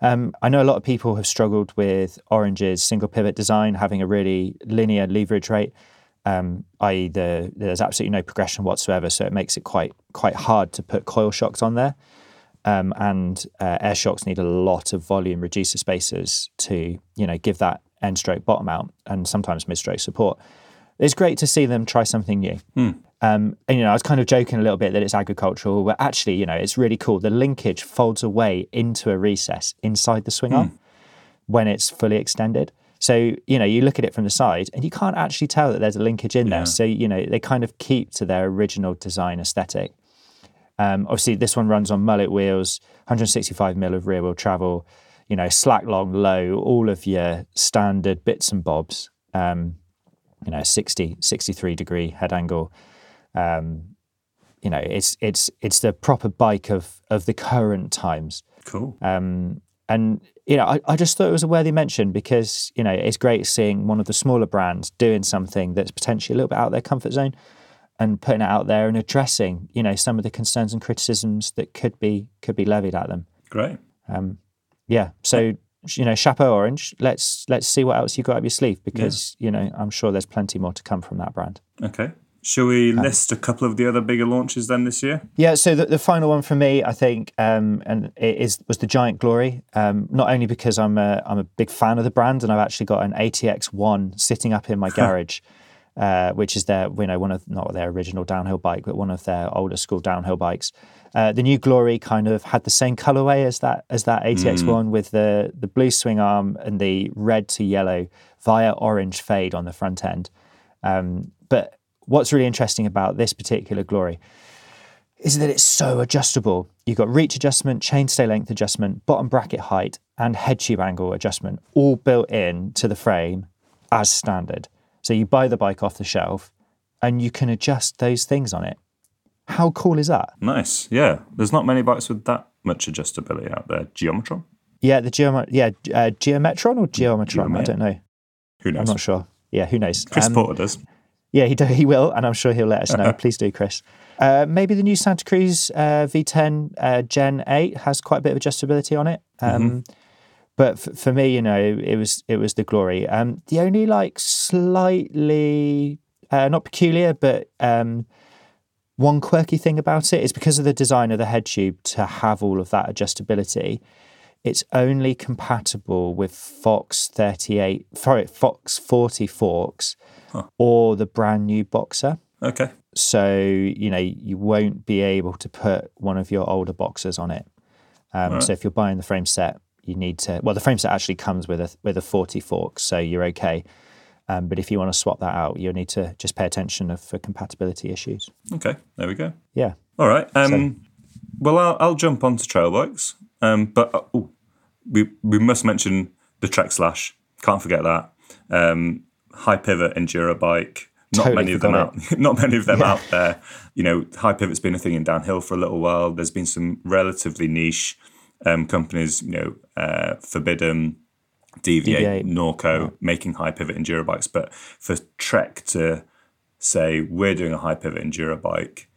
[SPEAKER 2] Um, I know a lot of people have struggled with Orange's single pivot design, having a really linear leverage rate, um, i.e., the, there's absolutely no progression whatsoever, so it makes it quite quite hard to put coil shocks on there. Um, and uh, air shocks need a lot of volume reducer spacers to you know give that end stroke bottom out and sometimes mid stroke support. It's great to see them try something new. Mm. Um, and you know, I was kind of joking a little bit that it's agricultural, but actually, you know, it's really cool. The linkage folds away into a recess inside the swing arm mm. when it's fully extended. So you know, you look at it from the side, and you can't actually tell that there's a linkage in yeah. there. So you know, they kind of keep to their original design aesthetic. Um, obviously, this one runs on mullet wheels, 165 mil of rear wheel travel, you know, slack long, low, all of your standard bits and bobs. Um, you know, 60, 63 degree head angle. Um, you know, it's it's it's the proper bike of of the current times.
[SPEAKER 1] Cool.
[SPEAKER 2] Um, and you know, I, I just thought it was a worthy mention because you know it's great seeing one of the smaller brands doing something that's potentially a little bit out of their comfort zone and putting it out there and addressing you know some of the concerns and criticisms that could be could be levied at them.
[SPEAKER 1] Great.
[SPEAKER 2] Um, yeah, so you know, Chapeau Orange. Let's let's see what else you got up your sleeve because you know I'm sure there's plenty more to come from that brand.
[SPEAKER 1] Okay. Shall we list a couple of the other bigger launches then this year?
[SPEAKER 2] Yeah, so the, the final one for me, I think, um, and it is was the Giant Glory. Um, not only because I'm a I'm a big fan of the brand, and I've actually got an ATX One sitting up in my garage, uh, which is their you know one of not their original downhill bike, but one of their older school downhill bikes. Uh, the new Glory kind of had the same colorway as that as that ATX One with the the blue swing arm and the red to yellow via orange fade on the front end. Um, but what's really interesting about this particular Glory is that it's so adjustable. You've got reach adjustment, chainstay length adjustment, bottom bracket height, and head tube angle adjustment all built in to the frame as standard. So you buy the bike off the shelf and you can adjust those things on it. How cool is that?
[SPEAKER 1] Nice. Yeah. There's not many bikes with that much adjustability out there. Geometron?
[SPEAKER 2] Yeah, the Geom- yeah, uh, Geometron or Geometron? I don't know.
[SPEAKER 1] Who knows?
[SPEAKER 2] I'm not sure. Yeah, who knows?
[SPEAKER 1] Chris
[SPEAKER 2] Um,
[SPEAKER 1] Porter does.
[SPEAKER 2] Yeah, he do, he will, and I'm sure he'll let us know. Please do, Chris. Uh, maybe the new Santa Cruz uh, V10 uh, Gen 8 has quite a bit of adjustability on it. Um, But f- for me, you know, it was it was the glory. Um, the only like slightly uh, not peculiar, but um, one quirky thing about it is because of the design of the head tube to have all of that adjustability. It's only compatible with Fox 38, sorry, Fox 40 forks or the brand new BoXXer.
[SPEAKER 1] Okay.
[SPEAKER 2] So, you know, you won't be able to put one of your older BoXXers on it. Um, So if you're buying the frame set, you need to, well, the frame set actually comes with a, with a 40 fork, so you're okay. Um, but if you want to swap that out, you'll need to just pay attention of, for compatibility issues.
[SPEAKER 1] Okay. There we go.
[SPEAKER 2] Yeah.
[SPEAKER 1] All right. Um, well, I'll, I'll jump onto trail bikes, um, but uh, we we must mention the Trek Slash. Can't forget that. Um, high pivot enduro bike. Not
[SPEAKER 2] Totally
[SPEAKER 1] many of them out. Not many of them out there. You know, high pivot's been a thing in downhill for a little while. There's been some relatively niche um, companies. You know, uh, Forbidden, Deviate,
[SPEAKER 2] Deviate.
[SPEAKER 1] Norco, making high pivot enduro bikes. But for Trek to say we're doing a high pivot enduro bike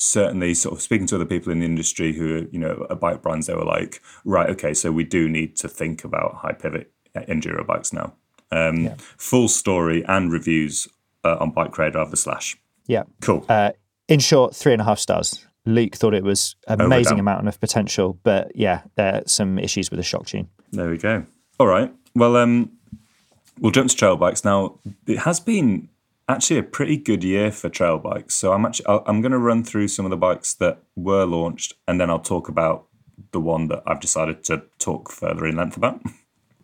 [SPEAKER 1] certainly sort of speaking to other people in the industry who are, you know, are bike brands, they were like, right, okay, so we do need to think about high pivot enduro bikes now. Um, Full story and reviews uh, on Bike Radar the Slash.
[SPEAKER 2] Yeah.
[SPEAKER 1] Cool.
[SPEAKER 2] Uh, in short, three and a half stars. Luke thought it was amazing
[SPEAKER 1] Overdone.
[SPEAKER 2] amount of potential, but yeah, there are some issues with the shock tune.
[SPEAKER 1] There we go. All right. Well, um, we'll jump to trail bikes now. It has been actually a pretty good year for trail bikes. So I'm actually I'm going to run through some of the bikes that were launched, and then I'll talk about the one that I've decided to talk further in length about.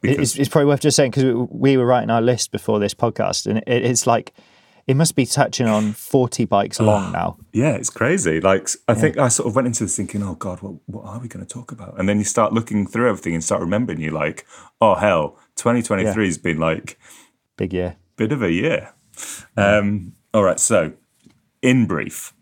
[SPEAKER 2] It's, it's probably worth just saying because we were writing our list before this podcast, and it, it's like it must be touching on 40 bikes long now.
[SPEAKER 1] Yeah, it's crazy. Like I think I sort of went into this thinking, oh God, what what are we going to talk about? And then you start looking through everything and start remembering. You're like, oh hell, 2023 has been like
[SPEAKER 2] Big year.
[SPEAKER 1] bit of a year. Um, all right, so in brief,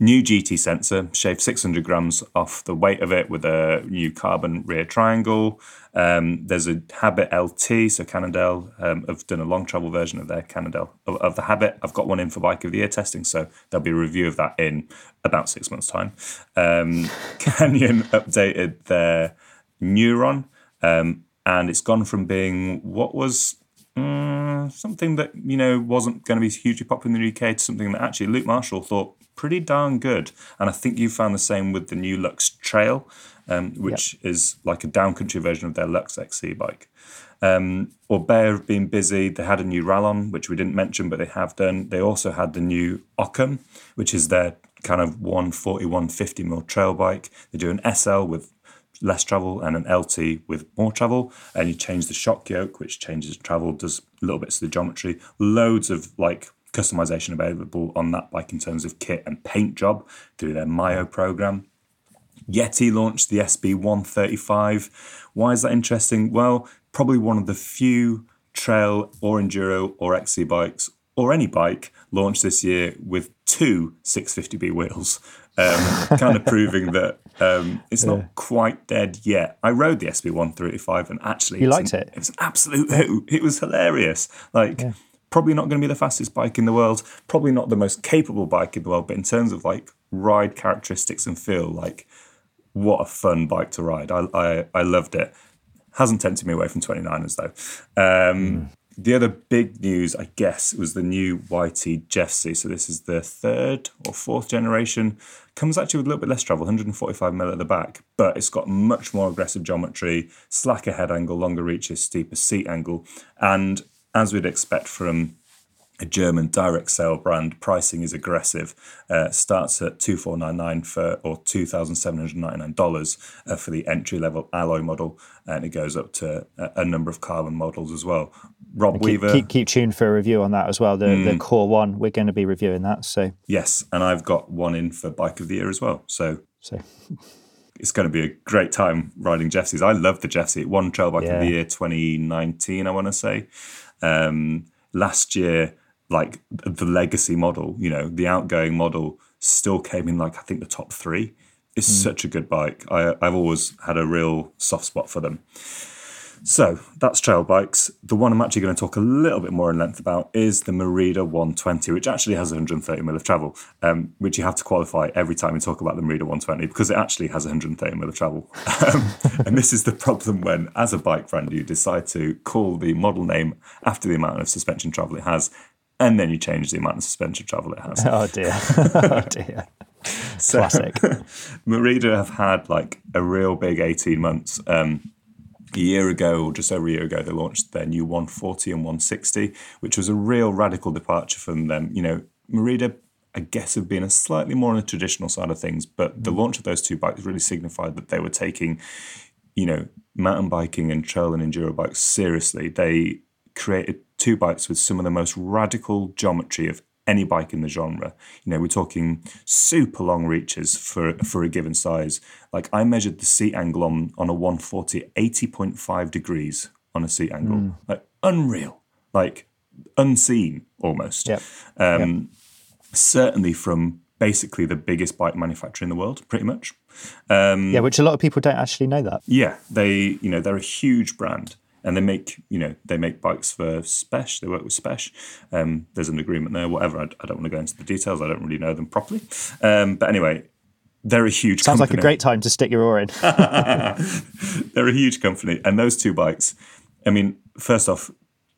[SPEAKER 1] new GT sensor, shaved 600 grams off the weight of it with a new carbon rear triangle. Um, there's a Habit LT, so Cannondale um, have done a long travel version of their Cannondale of, of the Habit. I've got one in for Bike of the Year testing, so there'll be a review of that in about six months' time. Um, Canyon updated their Neuron, um, and it's gone from being what was mm, something that you know wasn't going to be hugely popular in the UK to something that actually Luke Marshall thought pretty darn good. And I think you found the same with the new Lux Trail, um, which is like a downcountry version of their Lux XC bike. Um, Orbea have been busy. They had a new Rallon, which we didn't mention, but they have done. They also had the new Occam, which is their kind of 140, 150 mil trail bike. They do an SL with less travel and an LT with more travel. And you change the shock yoke, which changes travel, does little bits of the geometry, loads of like customization available on that bike in terms of kit and paint job through their Mayo program. Yeti launched the SB135. Why is that interesting? Well, probably one of the few trail or enduro or XC bikes or any bike launched this year with two 650B wheels, um, kind of proving that um, it's yeah. not quite dead yet. I rode the SB 135 and actually,
[SPEAKER 2] you liked
[SPEAKER 1] an,
[SPEAKER 2] it.
[SPEAKER 1] It was an absolute hoot. It was hilarious. Like, yeah. probably not going to be the fastest bike in the world, probably not the most capable bike in the world, but in terms of like ride characteristics and feel, like, what a fun bike to ride. I, I, I loved it. Hasn't tempted me away from 29ers though. Um, mm. The other big news, I guess, was the new YT Jeffsy. So this is the third or fourth generation. Comes actually with a little bit less travel, 145 mil at the back, but it's got much more aggressive geometry, slacker head angle, longer reaches, steeper seat angle, and as we'd expect from a German direct sale brand. Pricing is aggressive. Uh, starts at two four nine nine for or two thousand seven hundred ninety nine dollars uh, for the entry level alloy model, and it goes up to a, a number of carbon models as well. Rob
[SPEAKER 2] keep,
[SPEAKER 1] Weaver,
[SPEAKER 2] keep, keep tuned for a review on that as well. The mm. the core one, we're going to be reviewing that. So
[SPEAKER 1] yes, and I've got one in for bike of the year as well. So
[SPEAKER 2] so.
[SPEAKER 1] It's going to be a great time riding Jeffsies. I love the Jeffsy. It won Trail Bike yeah. of the Year 2019, I want to say. Um, last year, like the legacy model, you know, the outgoing model still came in like I think the top three. It's mm. such a good bike. I, I've always had a real soft spot for them. So that's trail bikes. The one I'm actually going to talk a little bit more in length about is the Merida 120, which actually has 130 mil of travel, um, which you have to qualify every time you talk about the Merida 120 because it actually has 130 mil of travel. Um, and this is the problem when, as a bike brand, you decide to call the model name after the amount of suspension travel it has and then you change the amount of suspension travel it has.
[SPEAKER 2] Oh dear, oh dear. So, Classic.
[SPEAKER 1] Merida have had like a real big eighteen months. Um, a year ago, or just over a year ago, they launched their new 140 and 160, which was a real radical departure from them. You know, Merida, I guess, have been a slightly more on the traditional side of things, but the launch of those two bikes really signified that they were taking, you know, mountain biking and trail and enduro bikes seriously. They created two bikes with some of the most radical geometry of any bike in the genre. You know, we're talking super long reaches for for a given size. Like I measured the seat angle on on a 140 80.5 degrees on a seat angle. Mm. Like unreal. Like unseen almost.
[SPEAKER 2] Yep.
[SPEAKER 1] Um, yep. certainly from basically the biggest bike manufacturer in the world, pretty much.
[SPEAKER 2] Um, yeah, which a lot of people don't actually know that.
[SPEAKER 1] Yeah, they you know they're a huge brand and they make you know they make bikes for Spesh. They work with Spesh. Um, there's an agreement there. Whatever. I, I, don't want to go into the details. I don't really know them properly. Um, but anyway, they're a huge. Company.
[SPEAKER 2] Sounds
[SPEAKER 1] company.
[SPEAKER 2] like a great time to stick your oar in.
[SPEAKER 1] they're a huge company, and those two bikes. I mean, first off,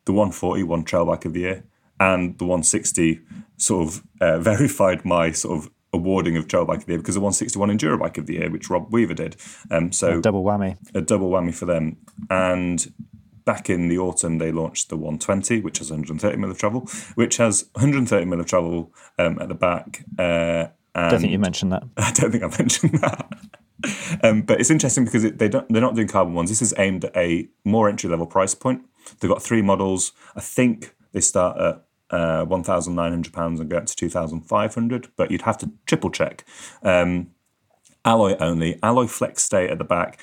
[SPEAKER 1] the 140 won Trail Bike of the Year, and the 160 sort of uh, verified my sort of awarding of Trail Bike of the Year because the 161 Enduro Bike of the Year, which Rob Weaver did. Um, so
[SPEAKER 2] a double whammy.
[SPEAKER 1] A double whammy for them. And back in the autumn, they launched the 120, which has 130 mil of travel, which has 130 mil of travel um, at the back. Uh,
[SPEAKER 2] I don't think you mentioned that.
[SPEAKER 1] I don't think I mentioned that. um, but it's interesting because it, they don't, they're not doing carbon ones. This is aimed at a more entry level price point. They've got three models. I think they start at uh, £1,900 and go up to 2500 but you'd have to triple check. Um, alloy only, alloy flex stay at the back.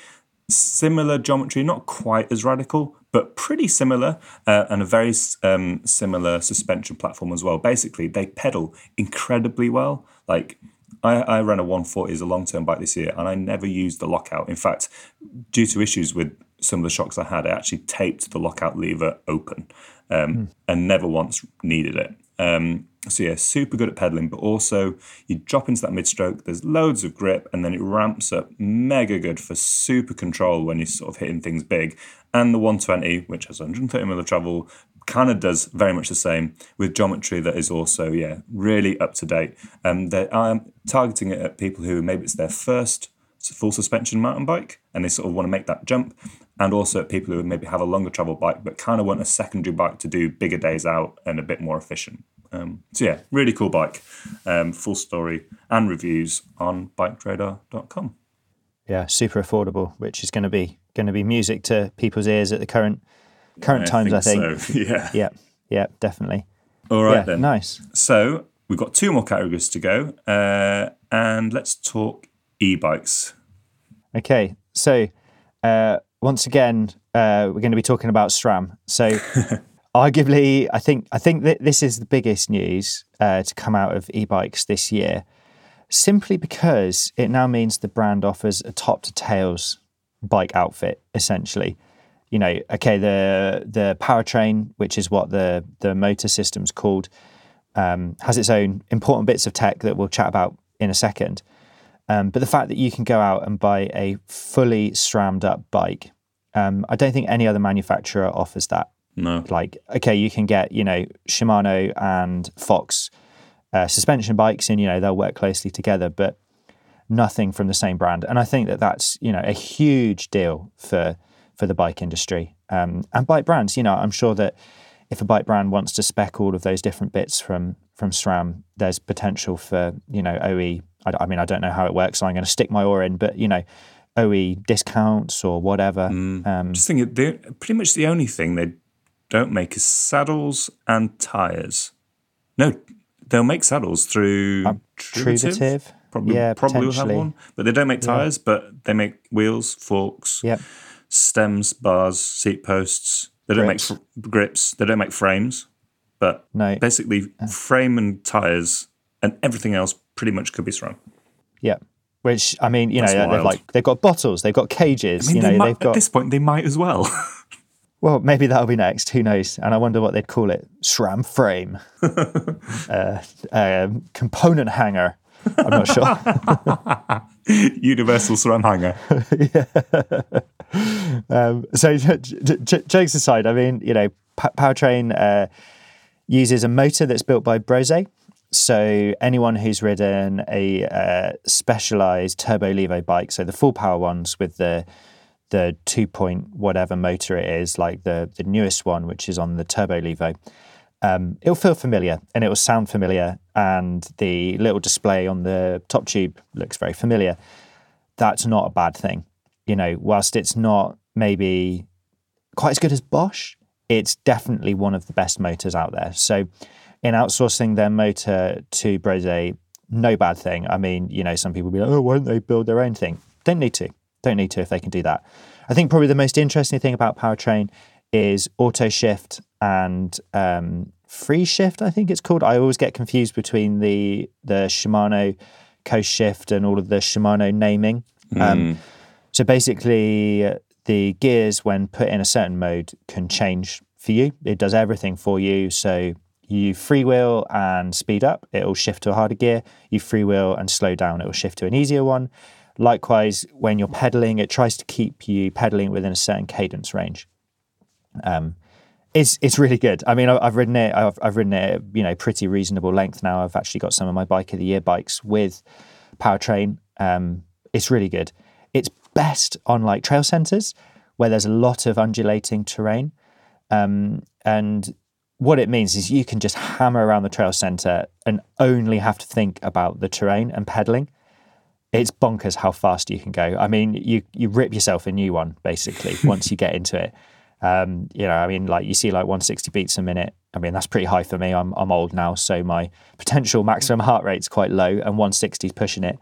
[SPEAKER 1] Similar geometry, not quite as radical, but pretty similar, uh, and a very um, similar suspension platform as well. Basically, they pedal incredibly well. Like I, I ran a 140 as a long term bike this year, and I never used the lockout. In fact, due to issues with some of the shocks I had, I actually taped the lockout lever open um, mm. and never once needed it. Um, so yeah, super good at pedaling, but also you drop into that mid stroke. There's loads of grip, and then it ramps up mega good for super control when you're sort of hitting things big. And the 120, which has 130 mil of travel, kind of does very much the same with geometry that is also yeah really up to date. Um, they are targeting it at people who maybe it's their first full suspension mountain bike and they sort of want to make that jump and also at people who maybe have a longer travel bike but kind of want a secondary bike to do bigger days out and a bit more efficient. Um, so yeah really cool bike. Um, full story and reviews on bikeradar.com
[SPEAKER 2] yeah super affordable which is going to be going to be music to people's ears at the current current I times
[SPEAKER 1] think
[SPEAKER 2] i think
[SPEAKER 1] so. yeah
[SPEAKER 2] yeah yeah definitely
[SPEAKER 1] all right
[SPEAKER 2] yeah,
[SPEAKER 1] then
[SPEAKER 2] nice
[SPEAKER 1] so we've got two more categories to go uh, and let's talk e-bikes.
[SPEAKER 2] Okay, so uh, once again, uh, we're going to be talking about SRAM. So arguably, I think I think that this is the biggest news uh, to come out of e-bikes this year, simply because it now means the brand offers a top to tails bike outfit essentially. You know, okay, the the powertrain, which is what the the motor system's called, um, has its own important bits of tech that we'll chat about in a second. Um, but the fact that you can go out and buy a fully strammed up bike, um, I don't think any other manufacturer offers that.
[SPEAKER 1] No.
[SPEAKER 2] Like, okay, you can get, you know, Shimano and Fox uh, suspension bikes and, you know, they'll work closely together, but nothing from the same brand. And I think that that's, you know, a huge deal for for the bike industry um, and bike brands. You know, I'm sure that if a bike brand wants to spec all of those different bits from from SRAM, there's potential for you know OE. I, I mean, I don't know how it works, so I'm going to stick my oar in. But you know, OE discounts or whatever. Um,
[SPEAKER 1] Just think, they're pretty much the only thing they don't make is saddles and tires. No, they'll make saddles through.
[SPEAKER 2] Truvativ?
[SPEAKER 1] Probably,
[SPEAKER 2] Yeah,
[SPEAKER 1] probably will have one, but they don't make tires. But they make wheels, forks,
[SPEAKER 2] Yep.
[SPEAKER 1] stems, bars, seat posts. They don't
[SPEAKER 2] Grips.
[SPEAKER 1] make fr- grips. They don't make frames. But
[SPEAKER 2] No.
[SPEAKER 1] basically, frame and tires and everything else pretty much could be SRAM.
[SPEAKER 2] Yeah. Which I mean, you
[SPEAKER 1] That's
[SPEAKER 2] know, they've like they've got bottles, they've got cages,
[SPEAKER 1] I mean,
[SPEAKER 2] you know,
[SPEAKER 1] might,
[SPEAKER 2] they've got.
[SPEAKER 1] at this point, they might as well.
[SPEAKER 2] Well, maybe that'll be next. Who knows? And I wonder what they'd call it: SRAM frame, uh, um, component hanger. I'm not sure.
[SPEAKER 1] Universal SRAM hanger.
[SPEAKER 2] um, so, j- j- j- jokes aside, I mean, you know, P- Powertrain uh, uses a motor that's built by Brose. So, anyone who's ridden a uh, specialized turbo levo bike, so the full power ones with the the two point whatever motor it is, like the the newest one, which is on the turbo levo, um, it'll feel familiar and it will sound familiar, and the little display on the top tube looks very familiar. That's not a bad thing, you know. Whilst it's not maybe quite as good as Bosch, it's definitely one of the best motors out there. So, in outsourcing their motor to Brose, no bad thing. I mean, you know, some people be like, oh, why don't they build their own thing? Don't need to. Don't need to if they can do that. I think probably the most interesting thing about Powertrain is auto shift and um, free shift. I think it's called. I always get confused between the the Shimano Coast Shift and all of the Shimano naming. Um, so basically, the gears, when put in a certain mode, can change for you. It does everything for you. So you freewheel and speed up, it will shift to a harder gear. You freewheel and slow down, it will shift to an easier one. Likewise, when you're pedaling, it tries to keep you pedaling within a certain cadence range. Um, it's it's really good. I mean, I've ridden it. I've, I've ridden it, you know, pretty reasonable length now. I've actually got some of my bike of the year bikes with powertrain. Um, it's really good. It's best on like trail centers where there's a lot of undulating terrain. Um, and what it means is you can just hammer around the trail center and only have to think about the terrain and pedaling. It's bonkers how fast you can go. I mean, you you rip yourself a new one basically once you get into it. Um, you know, I mean, like you see like 160 beats a minute. I mean, that's pretty high for me. I'm I'm old now, so my potential maximum heart rate's quite low, and 160 is pushing it.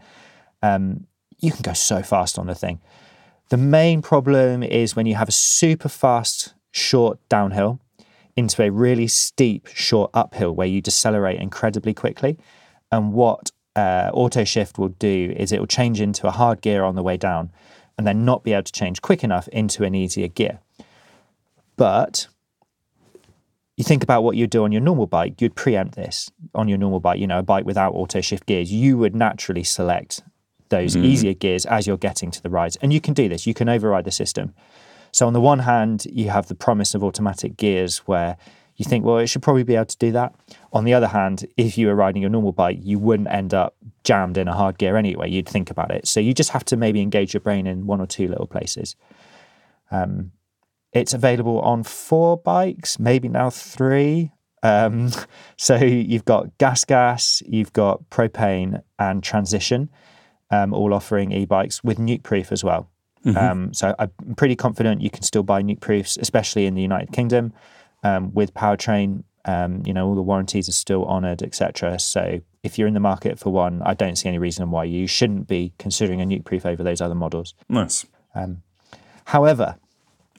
[SPEAKER 2] Um, you can go so fast on the thing. The main problem is when you have a super fast short downhill into a really steep short uphill where you decelerate incredibly quickly. And what uh, auto shift will do is it will change into a hard gear on the way down and then not be able to change quick enough into an easier gear. But you think about what you'd do on your normal bike, you'd preempt this on your normal bike, you know, a bike without auto shift gears, you would naturally select those easier gears as you're getting to the rides. And you can do this, you can override the system. So, on the one hand, you have the promise of automatic gears where you think, well, it should probably be able to do that. On the other hand, if you were riding your normal bike, you wouldn't end up jammed in a hard gear anyway. You'd think about it. So, you just have to maybe engage your brain in one or two little places. Um, it's available on four bikes, maybe now three. Um, so you've got GasGas, you've got Propain and transition, um, all offering e-bikes with Nukeproof as well. Um, so I'm pretty confident you can still buy Nukeproofs, especially in the United Kingdom um, with powertrain. Um, you know all the warranties are still honoured, etc. So if you're in the market for one, I don't see any reason why you shouldn't be considering a Nukeproof over those other models.
[SPEAKER 1] Nice.
[SPEAKER 2] However,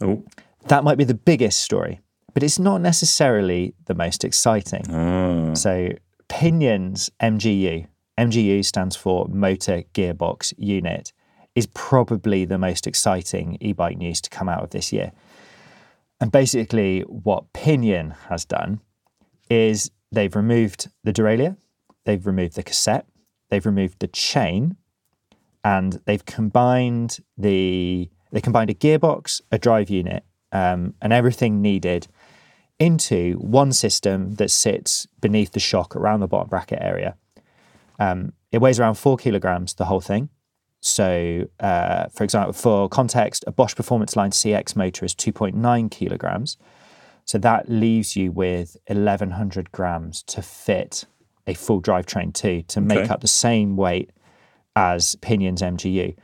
[SPEAKER 1] Oh,
[SPEAKER 2] that might be the biggest story but it's not necessarily the most exciting.
[SPEAKER 1] Ah.
[SPEAKER 2] So, Pinion's MGU, MGU stands for Motor Gearbox Unit, is probably the most exciting e bike news to come out of this year. And basically, what Pinion has done is they've removed the derailleur, they've removed the cassette, they've removed the chain, and they've combined the they combined a gearbox, a drive unit, um, and everything needed into one system that sits beneath the shock around the bottom bracket area. Um, it weighs around four kilograms, the whole thing. So, uh, for example, for context, a Bosch Performance Line CX motor is 2.9 kilograms. So that leaves you with 1100 grams to fit a full drivetrain to, to make
[SPEAKER 1] Okay.
[SPEAKER 2] up the same weight as Pinion's MGU.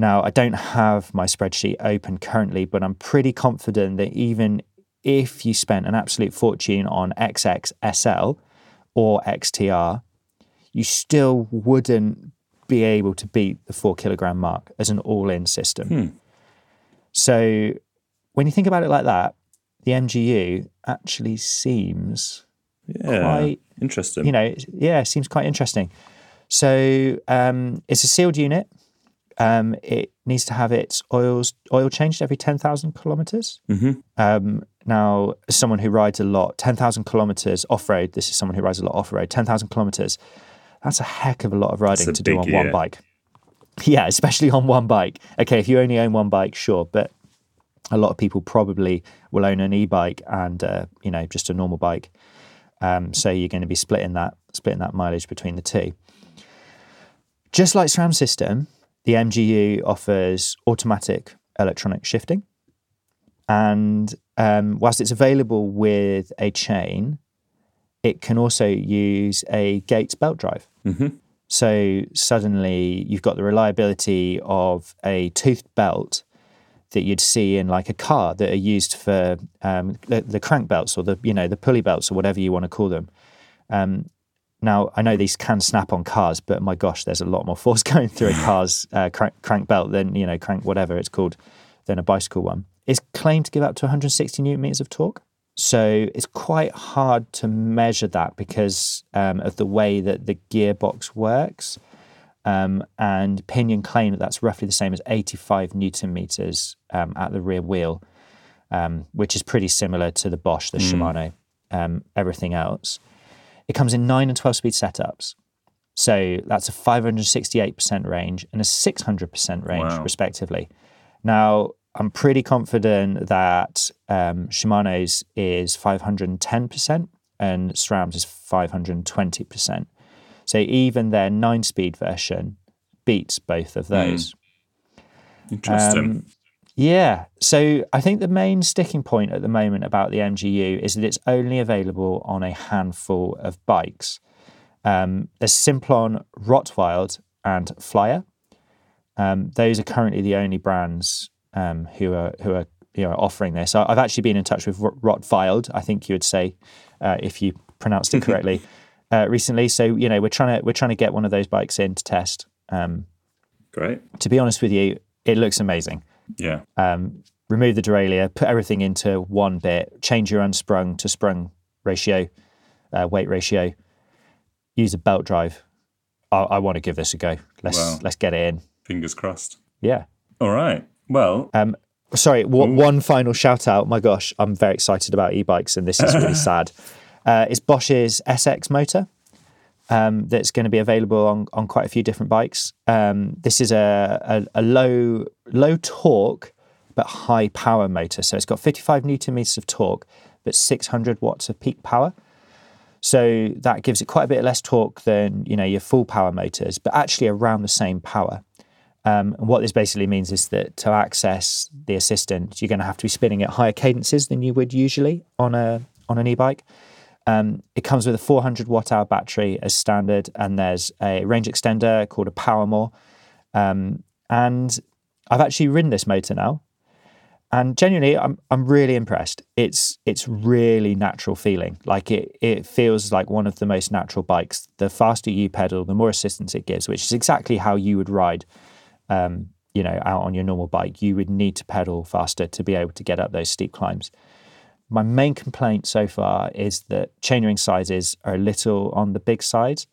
[SPEAKER 2] Now, I don't have my spreadsheet open currently, but I'm pretty confident that even if you spent an absolute fortune on XXSL or XTR, you still wouldn't be able to beat the four kilogram mark as an all in system. So when you think about it like that, the MGU actually seems
[SPEAKER 1] Yeah.
[SPEAKER 2] quite
[SPEAKER 1] Interesting.
[SPEAKER 2] you know, yeah, it seems quite interesting. So um, it's a sealed unit. Um, it needs to have its oils oil changed every ten thousand kilometers.
[SPEAKER 1] Mhm.
[SPEAKER 2] Um, now, as someone who rides a lot, ten thousand kilometers off road. This is someone who rides a lot off road. Ten thousand kilometers. That's a heck of a lot of riding to do on one bike. Yeah, especially on one bike. Okay, if you only own one bike, sure, but a lot of people probably will own an e-bike and uh, you know just a normal bike. Um, so you're going to be splitting that splitting that mileage between the two. Just like SRAM system, the MGU offers automatic electronic shifting, and um, whilst it's available with a chain, it can also use a Gates belt drive. So suddenly you've got the reliability of a toothed belt that you'd see in like a car that are used for um, the, the crank belts or the you know the pulley belts or whatever you want to call them. Um, now I know these can snap on cars, but my gosh, there's a lot more force going through a car's uh, crank, crank belt than you know crank whatever it's called than a bicycle one. It's claimed to give up to 160 newton meters of torque. So it's quite hard to measure that because um, of the way that the gearbox works. Um, and Pinion claim that that's roughly the same as 85 newton meters um, at the rear wheel, um, which is pretty similar to the Bosch, the Shimano, um, everything else. It comes in 9 and 12 speed setups. So that's a 568% range and a 600% range,
[SPEAKER 1] Wow.
[SPEAKER 2] respectively. Now, I'm pretty confident that um, Shimano's is 510% and SRAM's is 520%. So even their nine speed version beats both of those.
[SPEAKER 1] Interesting.
[SPEAKER 2] Um, Yeah. So I think the main sticking point at the moment about the MGU is that it's only available on a handful of bikes. Um, there's Simplon, Rotwild, and Flyer. Um, those are currently the only brands um, who are who are you know offering this. I- I've actually been in touch with Rot- Rotwild. I think you would say uh, if you pronounced it correctly uh, recently. So you know we're trying to we're trying to get one of those bikes in to test. Um,
[SPEAKER 1] Great.
[SPEAKER 2] to be honest with you, it looks amazing
[SPEAKER 1] Yeah.
[SPEAKER 2] um, remove the derailleur, put everything into one bit, change your unsprung to sprung ratio, uh, weight ratio, use a belt drive. I, I want to give this a go. Let's
[SPEAKER 1] Wow.
[SPEAKER 2] let's get it in.
[SPEAKER 1] Fingers crossed.
[SPEAKER 2] Yeah.
[SPEAKER 1] All right. Well,
[SPEAKER 2] Um, sorry, w- one final shout out. My gosh, I'm very excited about e-bikes, and this is really sad. Uh, it's Bosch's SX motor. Um, that's going to be available on, on quite a few different bikes. Um, this is a, a, a low low torque but high power motor. So it's got 55 newton meters of torque, but 600 watts of peak power. So that gives it quite a bit less torque than you know your full power motors, but actually around the same power. Um, and what this basically means is that to access the assistant, you're going to have to be spinning at higher cadences than you would usually on a on an e-bike. Um, it comes with a 400 watt hour battery as standard, and there's a range extender called a Powermore. Um, and I've actually ridden this motor now, and genuinely, I'm I'm really impressed. It's it's really natural feeling. Like it it feels like one of the most natural bikes. The faster you pedal, the more assistance it gives, which is exactly how you would ride um, you know, out on your normal bike, you would need to pedal faster to be able to get up those steep climbs. My main complaint so far is that chainring sizes are a little on the big side.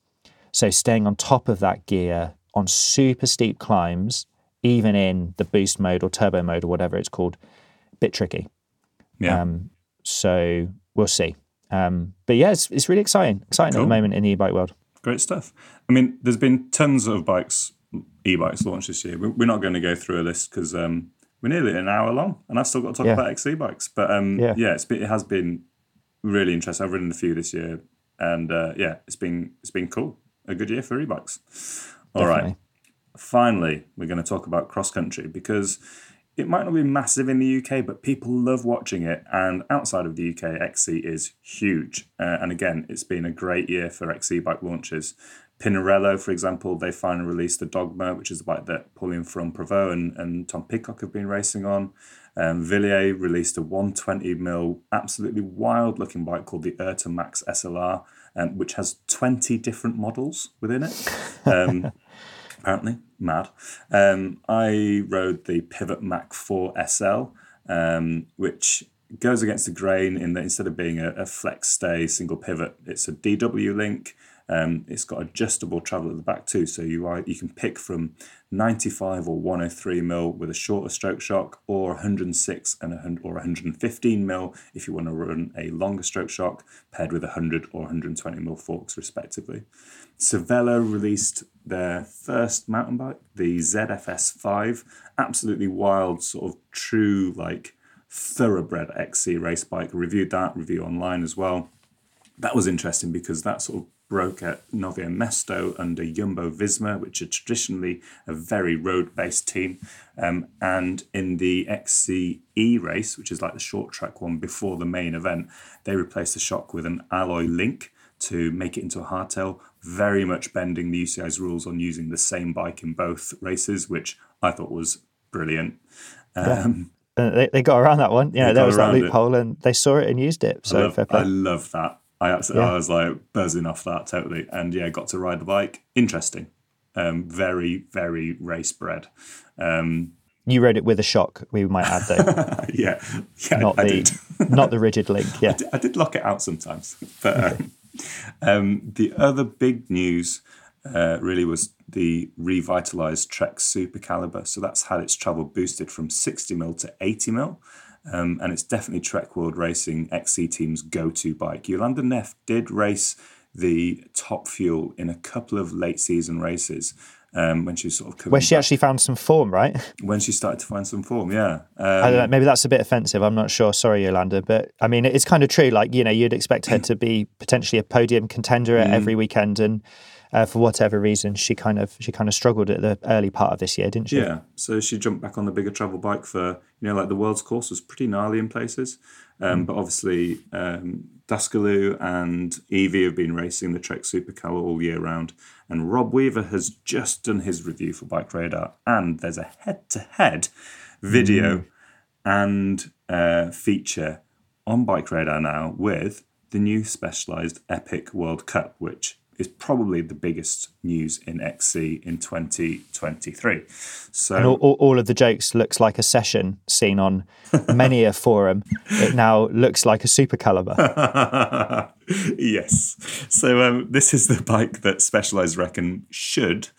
[SPEAKER 2] So staying on top of that gear on super steep climbs, even in the boost mode or turbo mode or whatever it's called, a bit tricky.
[SPEAKER 1] Yeah.
[SPEAKER 2] Um, so we'll see. Um, but yeah, it's, it's really exciting, exciting at the moment in the e-bike world.
[SPEAKER 1] Great stuff. I mean, there's been tons of bikes, e-bikes launched this year. We- We're not going to go through a list because um, we're nearly an hour long, and I've still got to talk
[SPEAKER 2] Yeah.
[SPEAKER 1] about XC bikes. But um,
[SPEAKER 2] Yeah.
[SPEAKER 1] yeah, it's been, it has been really interesting. I've ridden a few this year, and uh, yeah, it's been it's been cool. A good year for e-bikes. All right.
[SPEAKER 2] Definitely.
[SPEAKER 1] Finally, we're going to talk about cross country because it might not be massive in the UK, but people love watching it. And outside of the UK, XC is huge. Uh, and again, it's been a great year for XC bike launches. Pinarello, for example, they finally released the Dogma, which is the bike that Pauline Ferrand-Prévot and, and Tom Pidcock have been racing on. Um, Wilier released a 120 mil, absolutely wild looking bike called the Erta Max SLR, um, which has 20 different models within it. Um, apparently mad. Um, I rode the Pivot Mach 4 SL, um, which goes against the grain in that instead of being a, a flex stay single pivot, it's a DW link. Um, it's got adjustable travel at the back too, so you are, you can pick from 95 or 103 mil with a shorter stroke shock, or 106 and a, hun- or 115 mil if you want to run a longer stroke shock, paired with 100 or 120 mil forks respectively. Cervelo released their first mountain bike, the ZFS5. Absolutely wild, sort of true, like thoroughbred XC race bike. Reviewed that, review online as well. That was interesting because that sort of broke at Nové Město under Jumbo Visma, which are traditionally a very road based team. Um, and in the XCE race, which is like the short track one before the main event, they replaced the shock with an alloy link to make it into a hardtail, very much bending the UCI's rules on using the same bike in both races, which I thought was brilliant. Um,
[SPEAKER 2] Uh, they, they got around that one. Yeah, there was that
[SPEAKER 1] around it.
[SPEAKER 2] loophole and they saw it and used it.
[SPEAKER 1] I
[SPEAKER 2] So
[SPEAKER 1] love,
[SPEAKER 2] fair play.
[SPEAKER 1] I love that. I absolutely,
[SPEAKER 2] Yeah.
[SPEAKER 1] I was like buzzing off that totally, and yeah, got to ride the bike. Interesting, um, very very race bred. Um,
[SPEAKER 2] you rode it with a shock, we might add though.
[SPEAKER 1] yeah, yeah,
[SPEAKER 2] not
[SPEAKER 1] I
[SPEAKER 2] the
[SPEAKER 1] did.
[SPEAKER 2] not the rigid link. Yeah.
[SPEAKER 1] I did lock it out sometimes. But um, um, the other big news uh, really was the revitalized Trek Super Caliber. So that's had its travel boosted from 60 mil to 80 mil. Um, and it's definitely Trek World Racing XC Team's go to bike. Jolanda Neff did race the Top Fuel in a couple of late season races. Um, when she was sort of
[SPEAKER 2] Where she
[SPEAKER 1] back-
[SPEAKER 2] actually found some form, right?
[SPEAKER 1] when she started to find some form, yeah.
[SPEAKER 2] I
[SPEAKER 1] Um,
[SPEAKER 2] don't know. Maybe that's a bit offensive. I'm not sure. Sorry, Jolanda. But I mean, it's kind of true. Like, you know, you'd expect her to be potentially a podium contender at every weekend. And uh, for whatever reason, she kind of she kind of struggled at the early part of this year, didn't she?
[SPEAKER 1] Yeah, so she jumped back on the bigger travel bike for you know like the world's course was pretty gnarly in places, um, but obviously um, Dascălu and Evie have been racing the Trek Supercar all year round, and Rob Weaver has just done his review for Bike Radar, and there's a head-to-head video and uh, feature on Bike Radar now with the new specialized Epic World Cup, which is probably the biggest news in XC in 2023. So
[SPEAKER 2] And all, all, all of the jokes looks like a session seen on many a forum. It now looks like a super caliber.
[SPEAKER 1] yes. So um, this is the bike that Specialized reckon should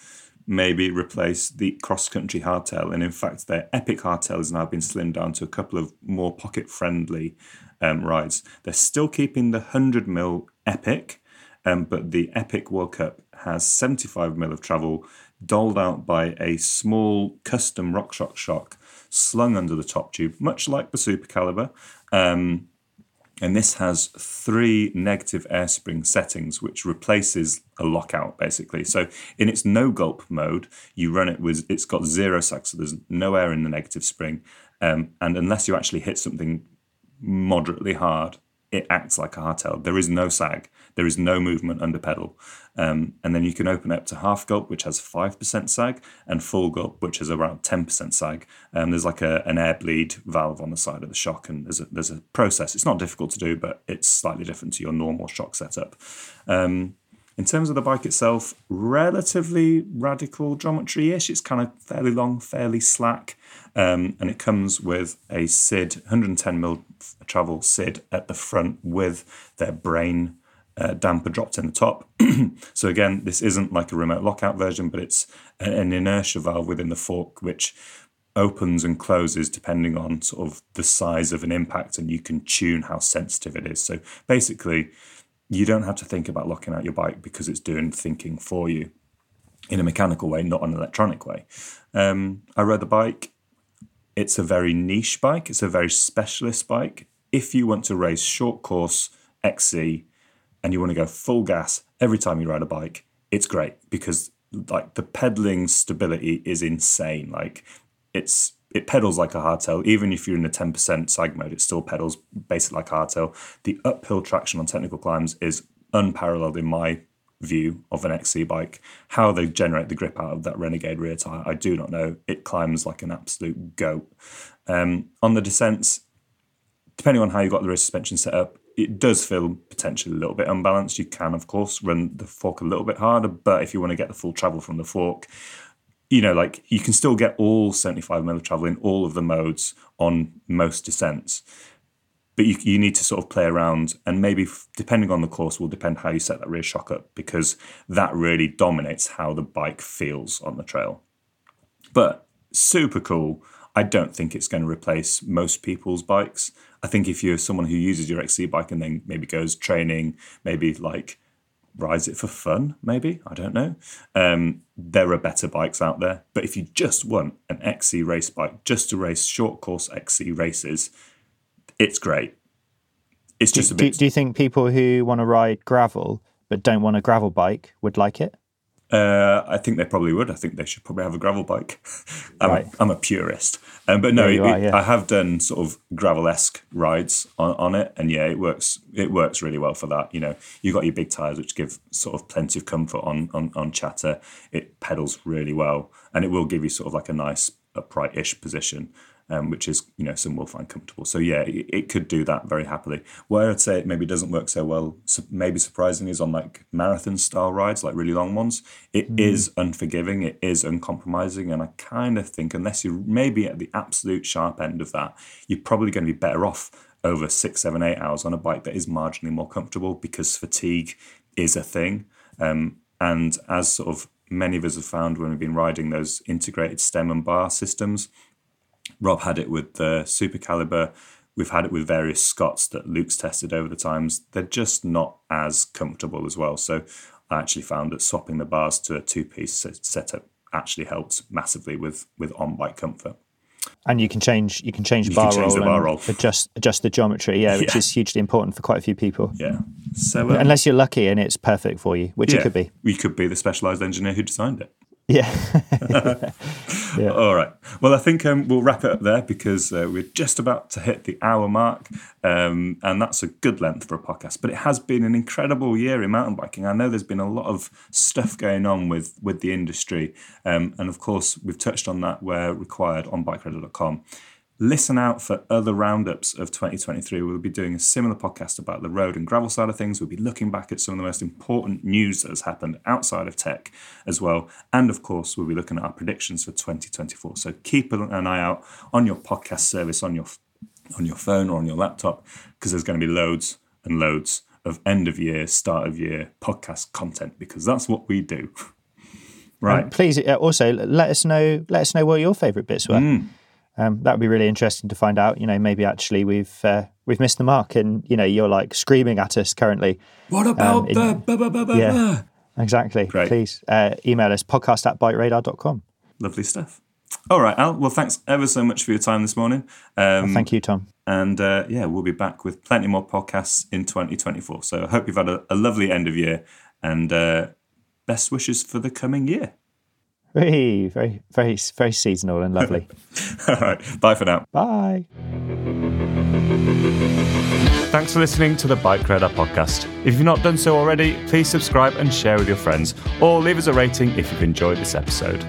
[SPEAKER 1] maybe replace the cross country hardtail. And in fact, their Epic hardtail has now been slimmed down to a couple of more pocket friendly um, rides. They're still keeping the 100 mil Epic, um, but the Epic World Cup has 75 mil of travel doled out by a small custom RockShox shock slung under the top tube, much like the Super Caliber. Um, and this has three negative air spring settings, which replaces a lockout basically. So in its no gulp mode, you run it with it's got zero sag, so there's no air in the negative spring. Um, and unless you actually hit something moderately hard, it acts like a hardtail. There is no sag, there is no movement under pedal. Um, and then you can open up to half gulp, which has 5% sag, and full gulp, which has around 10% sag. Um, there's like a, an air bleed valve on the side of the shock, and there's a, there's a process. It's not difficult to do, but it's slightly different to your normal shock setup. Um, In terms of the bike itself, relatively radical geometry ish. It's kind of fairly long, fairly slack. Um, and it comes with a SID, 110 mil travel SID at the front with their brain uh, damper dropped in the top. so again, this isn't like a remote lockout version, but it's an inertia valve within the fork, which opens and closes depending on sort of the size of an impact, and you can tune how sensitive it is. So basically, you don't have to think about locking out your bike because it's doing thinking for you in a mechanical way, not an electronic way. Um, I rode the bike. It's a very niche bike. It's a very specialist bike. If you want to race short course XC and you want to go full gas every time you ride a bike, it's great because like the pedaling stability is insane. Like it's it pedals like a hardtail. Even if you're in a 10% sag mode, it still pedals basically like a hardtail. The uphill traction on technical climbs is unparalleled in my view of an XC bike. How they generate the grip out of that Renegade rear tire, I do not know. It climbs like an absolute goat. Um, on the descents, depending on how you got the rear suspension set up, it does feel potentially a little bit unbalanced. You can, of course, run the fork a little bit harder, but if you want to get the full travel from the fork, you know, like you can still get all 75 mil of travel in all of the modes on most descents. But you, you need to sort of play around, and maybe depending on the course, will depend how you set that rear shock up because that really dominates how the bike feels on the trail. But super cool. I don't think it's going to replace most people's bikes. I think if you're someone who uses your XC bike and then maybe goes training, maybe like rides it for fun, maybe, I don't know. Um, there are better bikes out there. But if you just want an XC race bike just to race short course XC races, it's great. It's just
[SPEAKER 2] do,
[SPEAKER 1] a bit.
[SPEAKER 2] Do, do you think people who want to ride gravel but don't want a gravel bike would like it?
[SPEAKER 1] Uh, I think they probably would. I think they should probably have a gravel bike. I'm,
[SPEAKER 2] Right.
[SPEAKER 1] I'm a purist, um, but no,
[SPEAKER 2] Yeah,
[SPEAKER 1] it-
[SPEAKER 2] are, yeah.
[SPEAKER 1] I have done sort of gravel esque rides on, on it, and yeah, it works. It works really well for that. You know, you got your big tires, which give sort of plenty of comfort on on on chatter. It pedals really well, and it will give you sort of like a nice upright-ish position. Um, which is, you know, some will find comfortable. So yeah, it, it could do that very happily. Where I'd say it maybe doesn't work so well, su- maybe surprisingly, is on like marathon style rides, like really long ones. It is unforgiving, it is uncompromising, and I kind of think unless you're maybe at the absolute sharp end of that, you're probably going to be better off over six, seven, eight hours on a bike that is marginally more comfortable because fatigue is a thing. Um, and as sort of many of us have found when we've been riding those integrated stem and bar systems, Rob had it with the Super Caliber. We've had it with various Scotts that Luke's tested over the times. They're just not as comfortable as well. So I actually found that swapping the bars to a two-piece setup actually helped massively with with on-bike comfort.
[SPEAKER 2] And you can change you can change
[SPEAKER 1] You
[SPEAKER 2] bar
[SPEAKER 1] can change
[SPEAKER 2] roll
[SPEAKER 1] the bar roll.
[SPEAKER 2] adjust adjust the geometry, yeah, which
[SPEAKER 1] Yeah.
[SPEAKER 2] is hugely important for quite a few people.
[SPEAKER 1] Yeah. So um,
[SPEAKER 2] Unless you're lucky and it's perfect for you, which
[SPEAKER 1] yeah,
[SPEAKER 2] it could be.
[SPEAKER 1] we could be the specialized engineer who designed it.
[SPEAKER 2] Yeah.
[SPEAKER 1] All right. Well, I think um, we'll wrap it up there because uh, we're just about to hit the hour mark, um, and that's a good length for a podcast. But it has been an incredible year in mountain biking. I know there's been a lot of stuff going on with with the industry, um, and of course we've touched on that where required on bikeradar.com. Listen out for other roundups of 2023. We'll be doing a similar podcast about the road and gravel side of things. We'll be looking back at some of the most important news that has happened outside of tech as well. And of course, we'll be looking at our predictions for 2024. So keep an eye out on your podcast service, on your on your phone or on your laptop, because there's going to be loads and loads of end of year, start of year podcast content because that's what we do. Right.
[SPEAKER 2] And please uh, also let us know let us know what your favourite bits were.
[SPEAKER 1] Mm.
[SPEAKER 2] Um, that would be really interesting to find out. You know, maybe actually we've uh, we've missed the mark, and you know you're like screaming at us currently.
[SPEAKER 1] What about
[SPEAKER 2] in-
[SPEAKER 1] the
[SPEAKER 2] Yeah.
[SPEAKER 1] ba?
[SPEAKER 2] Exactly.
[SPEAKER 1] Great.
[SPEAKER 2] Please uh, email us podcast at bikeradar.com.
[SPEAKER 1] Lovely stuff. All right, Al. Well, thanks ever so much for your time this morning. Um,
[SPEAKER 2] Thank you, Tom.
[SPEAKER 1] And uh, yeah, we'll be back with plenty more podcasts in 2024. So I hope you've had a, a lovely end of year and uh, best wishes for the coming year.
[SPEAKER 2] Very, very, very, very seasonal and lovely.
[SPEAKER 1] All right. Bye for now.
[SPEAKER 2] Bye.
[SPEAKER 1] Thanks for listening to the Bike Radar podcast. If you've not done so already, please subscribe and share with your friends, or leave us a rating if you've enjoyed this episode.